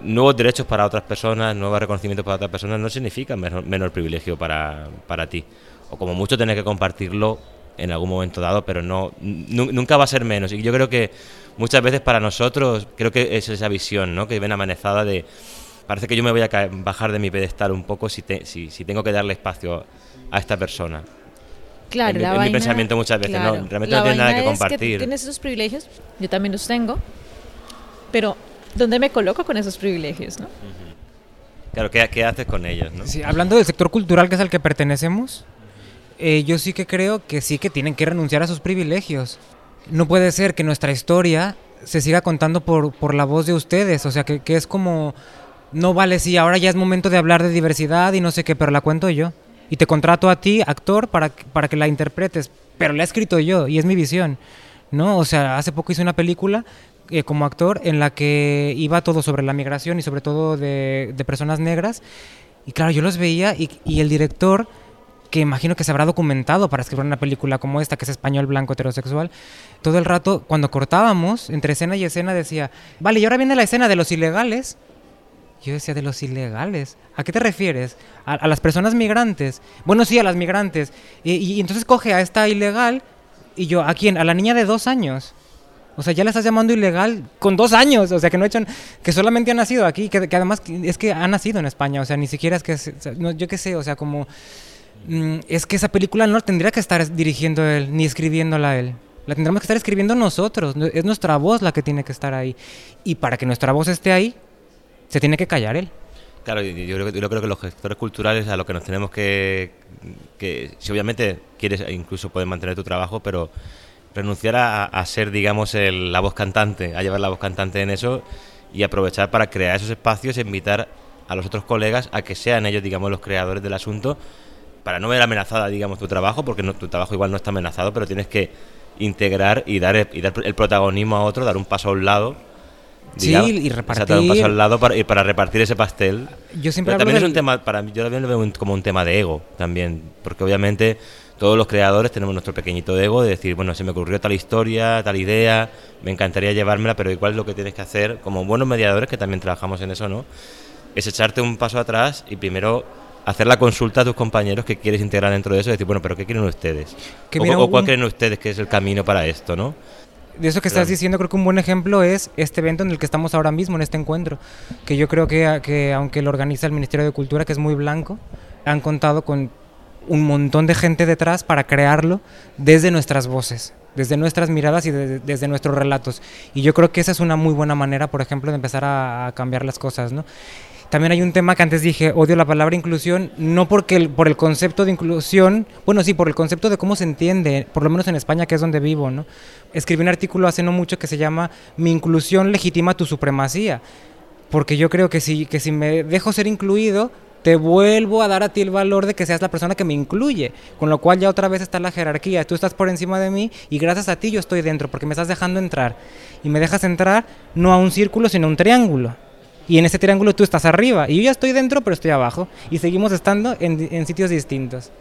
[SPEAKER 2] nuevos derechos para otras personas, nuevos reconocimientos para otras personas no significan menor, privilegio para, para, ti. O como mucho tener que compartirlo en algún momento dado, pero no nunca va a ser menos. Y yo creo que muchas veces para nosotros, creo que es esa visión ¿no? que ven amenazada de parece que yo me voy a bajar de mi pedestal un poco si, si, si tengo que darle espacio a esta persona.
[SPEAKER 3] Claro,
[SPEAKER 2] en, mi pensamiento muchas veces, ¿no? Realmente no tiene nada que compartir.
[SPEAKER 3] Es que tienes esos privilegios, yo también los tengo, pero ¿dónde me coloco con esos privilegios, no?
[SPEAKER 2] Claro, ¿qué, ¿qué, haces con ellos, no?
[SPEAKER 4] Sí, hablando del sector cultural que es al que pertenecemos, eh, yo sí que creo que sí que tienen que renunciar a sus privilegios. No puede ser que nuestra historia se siga contando por, por la voz de ustedes, o sea, que, que es como, no vale, sí, ahora ya es momento de hablar de diversidad y no sé qué, pero la cuento yo y te contrato a ti, actor, para, para que la interpretes, pero la he escrito yo y es mi visión, ¿no? O sea, hace poco hice una película eh, como actor en la que iba todo sobre la migración y sobre todo de, de personas negras y claro, yo los veía y, y, el director que imagino que se habrá documentado para escribir una película como esta, que es español blanco heterosexual, todo el rato, cuando cortábamos, entre escena y escena, decía, vale, y ahora viene la escena de los ilegales, yo decía, de los ilegales. ¿A qué te refieres? ¿A, las personas migrantes? Bueno, sí, a las migrantes. Y, entonces coge a esta ilegal y yo, ¿a quién? A la niña de dos años. O sea, ya la estás llamando ilegal con dos años. O sea, que no hecho, que solamente ha nacido aquí, que, además es que ha nacido en España. O sea, ni siquiera es que, yo qué sé, o sea, como... Mm, es que esa película no tendría que estar dirigiendo él, ni escribiéndola él. La tendremos que estar escribiendo nosotros. Es nuestra voz la que tiene que estar ahí. Y para que nuestra voz esté ahí, se tiene que callar él.
[SPEAKER 2] Claro, yo creo, que, yo creo que los gestores culturales a lo que nos tenemos que, que si obviamente quieres incluso puedes mantener tu trabajo, pero renunciar a, ser, digamos, la voz cantante, a llevar la voz cantante en eso y aprovechar para crear esos espacios e invitar a los otros colegas a que sean ellos, digamos, los creadores del asunto, para no ver amenazada, digamos, tu trabajo, porque tu trabajo igual no está amenazado, pero tienes que integrar y dar, y dar el protagonismo a otro, dar un paso a un lado
[SPEAKER 4] sí, y repartir.
[SPEAKER 2] un paso al lado para, y para repartir ese pastel.
[SPEAKER 4] Yo siempre
[SPEAKER 2] también es un tema, para mí, yo también lo veo como un tema de ego también, porque obviamente todos los creadores tenemos nuestro pequeñito ego de decir, bueno, se me ocurrió tal historia, tal idea, me encantaría llevármela, pero igual lo que tienes que hacer, como buenos mediadores, que también trabajamos en eso, ¿no? Es echarte un paso atrás y primero hacer la consulta a tus compañeros que quieres integrar dentro de eso y decir, bueno, pero ¿qué quieren ustedes? O, o, cuál creen ustedes que es el camino para esto, ¿no?
[SPEAKER 4] de eso que estás diciendo, creo que un buen ejemplo es este evento en el que estamos ahora mismo, en este encuentro, que yo creo que, que aunque lo organiza el Ministerio de Cultura, que es muy blanco, han contado con un montón de gente detrás para crearlo desde nuestras voces, desde nuestras miradas y desde nuestros relatos. Y yo creo que esa es una muy buena manera, por ejemplo, de empezar a, a cambiar las cosas, ¿no? También hay un tema que antes dije, odio la palabra inclusión, no porque por el concepto de inclusión, bueno, sí, por el concepto de cómo se entiende, por lo menos en España, que es donde vivo, ¿no? Escribí un artículo hace no mucho que se llama Mi inclusión legitima tu supremacía, porque yo creo que si, que si me dejo ser incluido, te vuelvo a dar a ti el valor de que seas la persona que me incluye, con lo cual ya otra vez está la jerarquía, tú estás por encima de mí y gracias a ti yo estoy dentro, porque me estás dejando entrar, y me dejas entrar no a un círculo, sino a un triángulo y en ese triángulo tú estás arriba y yo ya estoy dentro pero estoy abajo y seguimos estando en, sitios distintos.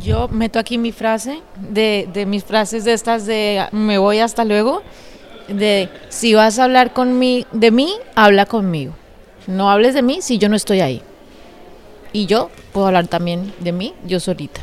[SPEAKER 3] Yo meto aquí mi frase, de, de, mis frases de estas de me voy hasta luego, de si vas a hablar con de mí, habla conmigo. No hables de mí si yo no estoy ahí. Y yo puedo hablar también de mí, yo solita.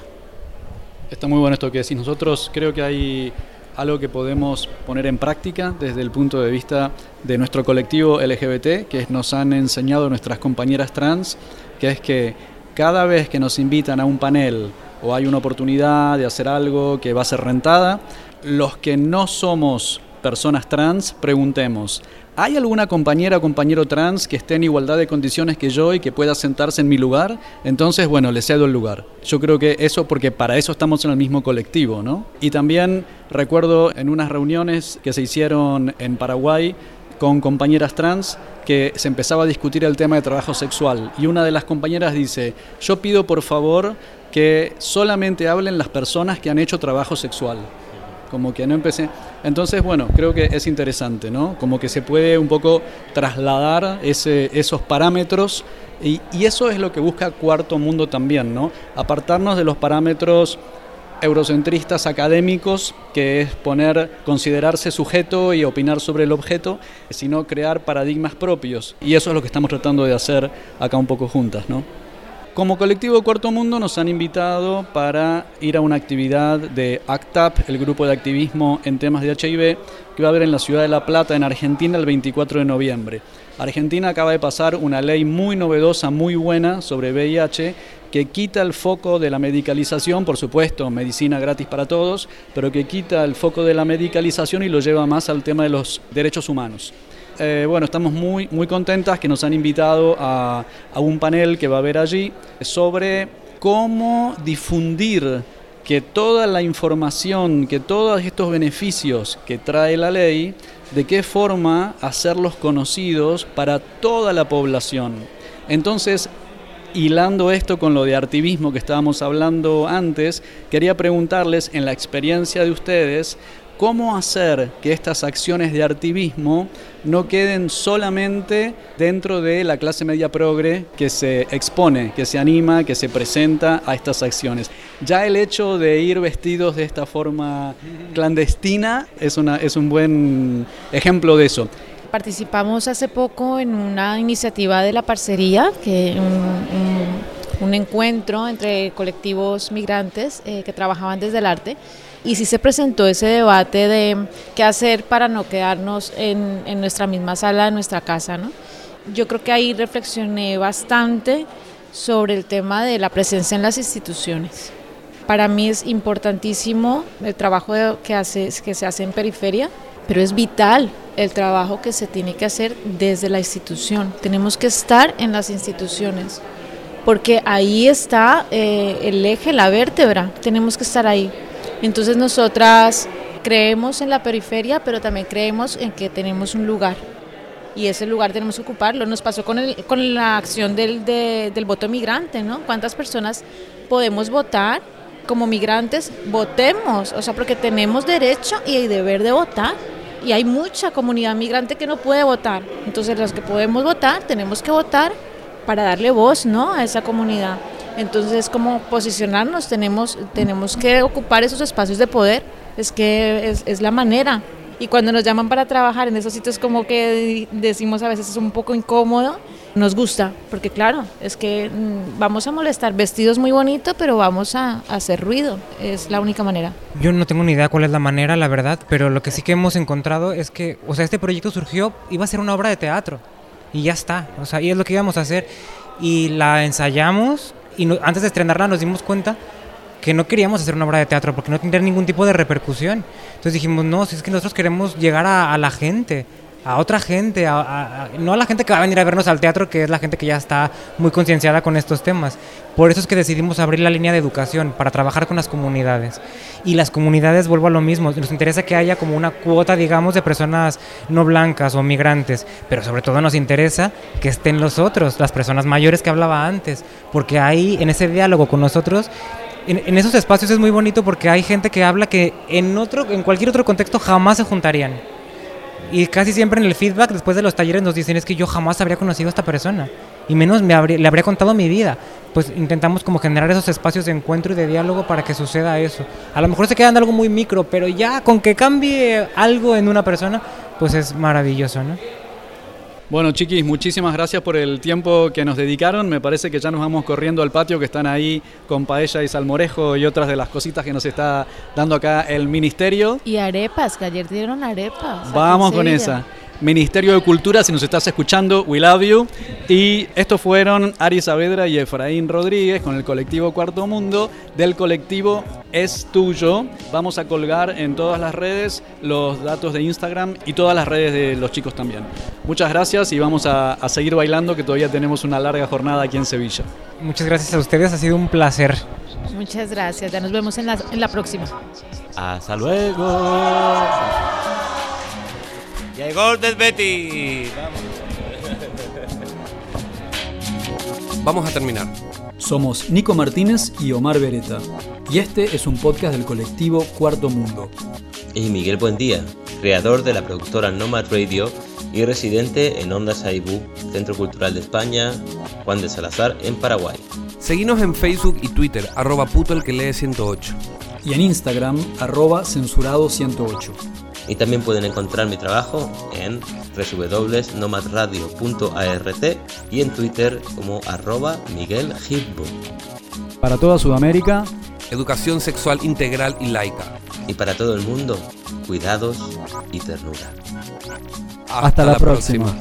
[SPEAKER 1] Está muy bueno esto que decís. Nosotros creo que hay algo que podemos poner en práctica desde el punto de vista de nuestro colectivo LGBT, que nos han enseñado nuestras compañeras trans, que es que cada vez que nos invitan a un panel o hay una oportunidad de hacer algo que va a ser rentada, los que no somos personas trans, preguntemos, ¿Hay alguna compañera o compañero trans que esté en igualdad de condiciones que yo y que pueda sentarse en mi lugar? Entonces, bueno, le cedo el lugar. Yo creo que eso, porque para eso estamos en el mismo colectivo, ¿no? Y también recuerdo en unas reuniones que se hicieron en Paraguay con compañeras trans que se empezaba a discutir el tema de trabajo sexual y una de las compañeras dice, yo pido por favor que solamente hablen las personas que han hecho trabajo sexual como que no empecé. Entonces, bueno, creo que es interesante, ¿no? Como que se puede un poco trasladar esos parámetros y, y, eso es lo que busca Cuarto Mundo también, ¿no? Apartarnos de los parámetros eurocentristas académicos, que es poner, considerarse sujeto y opinar sobre el objeto, sino crear paradigmas propios. Y eso es lo que estamos tratando de hacer acá un poco juntas, ¿no? Como colectivo Cuarto Mundo nos han invitado para ir a una actividad de ACTAP, el grupo de activismo en temas de HIV, que va a haber en la ciudad de La Plata, en Argentina, el 24 de noviembre. Argentina acaba de pasar una ley muy novedosa, muy buena sobre VIH, que quita el foco de la medicalización, por supuesto, medicina gratis para todos, pero que quita el foco de la medicalización y lo lleva más al tema de los derechos humanos. Eh, bueno, estamos muy, muy contentas que nos han invitado a, a un panel que va a haber allí sobre cómo difundir que toda la información, que todos estos beneficios que trae la ley, de qué forma hacerlos conocidos para toda la población. Entonces, hilando esto con lo de artivismo que estábamos hablando antes, quería preguntarles en la experiencia de ustedes, cómo hacer que estas acciones de artivismo no queden solamente dentro de la clase media progre que se expone, que se anima, que se presenta a estas acciones. Ya el hecho de ir vestidos de esta forma clandestina es, es un buen ejemplo de eso.
[SPEAKER 3] Participamos hace poco en una iniciativa de la parcería, que un, encuentro entre colectivos migrantes eh, que trabajaban desde el arte y sí se presentó ese debate de qué hacer para no quedarnos en, en nuestra misma sala de nuestra casa. ¿no? Yo creo que ahí reflexioné bastante sobre el tema de la presencia en las instituciones. Para mí es importantísimo el trabajo que, hace, que se hace en periferia, pero es vital el trabajo que se tiene que hacer desde la institución. Tenemos que estar en las instituciones, porque ahí está eh, el eje, la vértebra, tenemos que estar ahí. Entonces nosotras creemos en la periferia, pero también creemos en que tenemos un lugar y ese lugar tenemos que ocuparlo. Nos pasó con, el, con la acción del, del voto migrante, ¿no? ¿Cuántas personas podemos votar como migrantes? Votemos, o sea, porque tenemos derecho y deber de votar. Y hay mucha comunidad migrante que no puede votar. Entonces los que podemos votar, tenemos que votar para darle voz, ¿no? A esa comunidad. Entonces, como posicionarnos, tenemos, tenemos que ocupar esos espacios de poder, es que es, es la manera. Y cuando nos llaman para trabajar en esos sitios como que decimos a veces es un poco incómodo, nos gusta, porque claro, es que mm, vamos a molestar, vestidos muy bonitos, pero vamos a, a, hacer ruido, es la única manera.
[SPEAKER 4] Yo no tengo ni idea cuál es la manera, la verdad, pero lo que sí que hemos encontrado es que, o sea, este proyecto surgió, iba a ser una obra de teatro, y ya está, o sea, y es lo que íbamos a hacer, y la ensayamos, y antes de estrenarla nos dimos cuenta que no queríamos hacer una obra de teatro porque no tendría ningún tipo de repercusión. Entonces dijimos, no, si es que nosotros queremos llegar a, la gente, a otra gente, no a la gente que va a venir a vernos al teatro, que es la gente que ya está muy concienciada con estos temas. Por eso es que decidimos abrir la línea de educación para trabajar con las comunidades. Y las comunidades, vuelvo a lo mismo, nos interesa que haya como una cuota, digamos, de personas no blancas o migrantes, pero sobre todo nos interesa que estén los otros, las personas mayores que hablaba antes, porque ahí, en ese diálogo con nosotros, en, en, esos espacios es muy bonito porque hay gente que habla que en otro, en cualquier otro contexto jamás se juntarían. Y casi siempre en el feedback después de los talleres nos dicen es que yo jamás habría conocido a esta persona y menos me le habría contado mi vida. Pues intentamos como generar esos espacios de encuentro y de diálogo para que suceda eso. A lo mejor se queda en algo muy micro, pero ya con que cambie algo en una persona, pues es maravilloso, ¿no?
[SPEAKER 1] Bueno, chiquis, muchísimas gracias por el tiempo que nos dedicaron. Me parece que ya nos vamos corriendo al patio que están ahí con paella y salmorejo y otras de las cositas que nos está dando acá el ministerio.
[SPEAKER 3] Y arepas, que ayer dieron arepas.
[SPEAKER 1] Vamos con esa. Ministerio de Cultura, si nos estás escuchando, we love you. Y estos fueron Ari Saavedra y Efraín Rodríguez con el colectivo Cuarto Mundo del colectivo Es Tuyo. Vamos a colgar en todas las redes los datos de Instagram y todas las redes de los chicos también. Muchas gracias y vamos a, seguir bailando que todavía tenemos una larga jornada aquí en Sevilla.
[SPEAKER 4] Muchas gracias a ustedes, ha sido un placer.
[SPEAKER 3] Muchas gracias, ya nos vemos en la, en la próxima.
[SPEAKER 30] Hasta luego. Llegó el Betty.
[SPEAKER 31] Vamos. Vamos a terminar.
[SPEAKER 1] Somos Nico Martínez y Omar Beretta. Y este es un podcast del colectivo Cuarto Mundo.
[SPEAKER 2] Y Miguel Buendía, creador de la productora Nomad Radio y residente en Onda Saibú, Centro Cultural de España, Juan de Salazar, en Paraguay.
[SPEAKER 31] Seguinos en Facebook y Twitter, arroba puto el que lee 108.
[SPEAKER 1] Y en Instagram, arroba censurado 108.
[SPEAKER 2] Y también pueden encontrar mi trabajo en www.nomadradio.art y en Twitter como arroba Miguel
[SPEAKER 1] Para toda Sudamérica,
[SPEAKER 31] educación sexual integral y laica.
[SPEAKER 2] Y para todo el mundo, cuidados y ternura.
[SPEAKER 1] Hasta, la, próxima.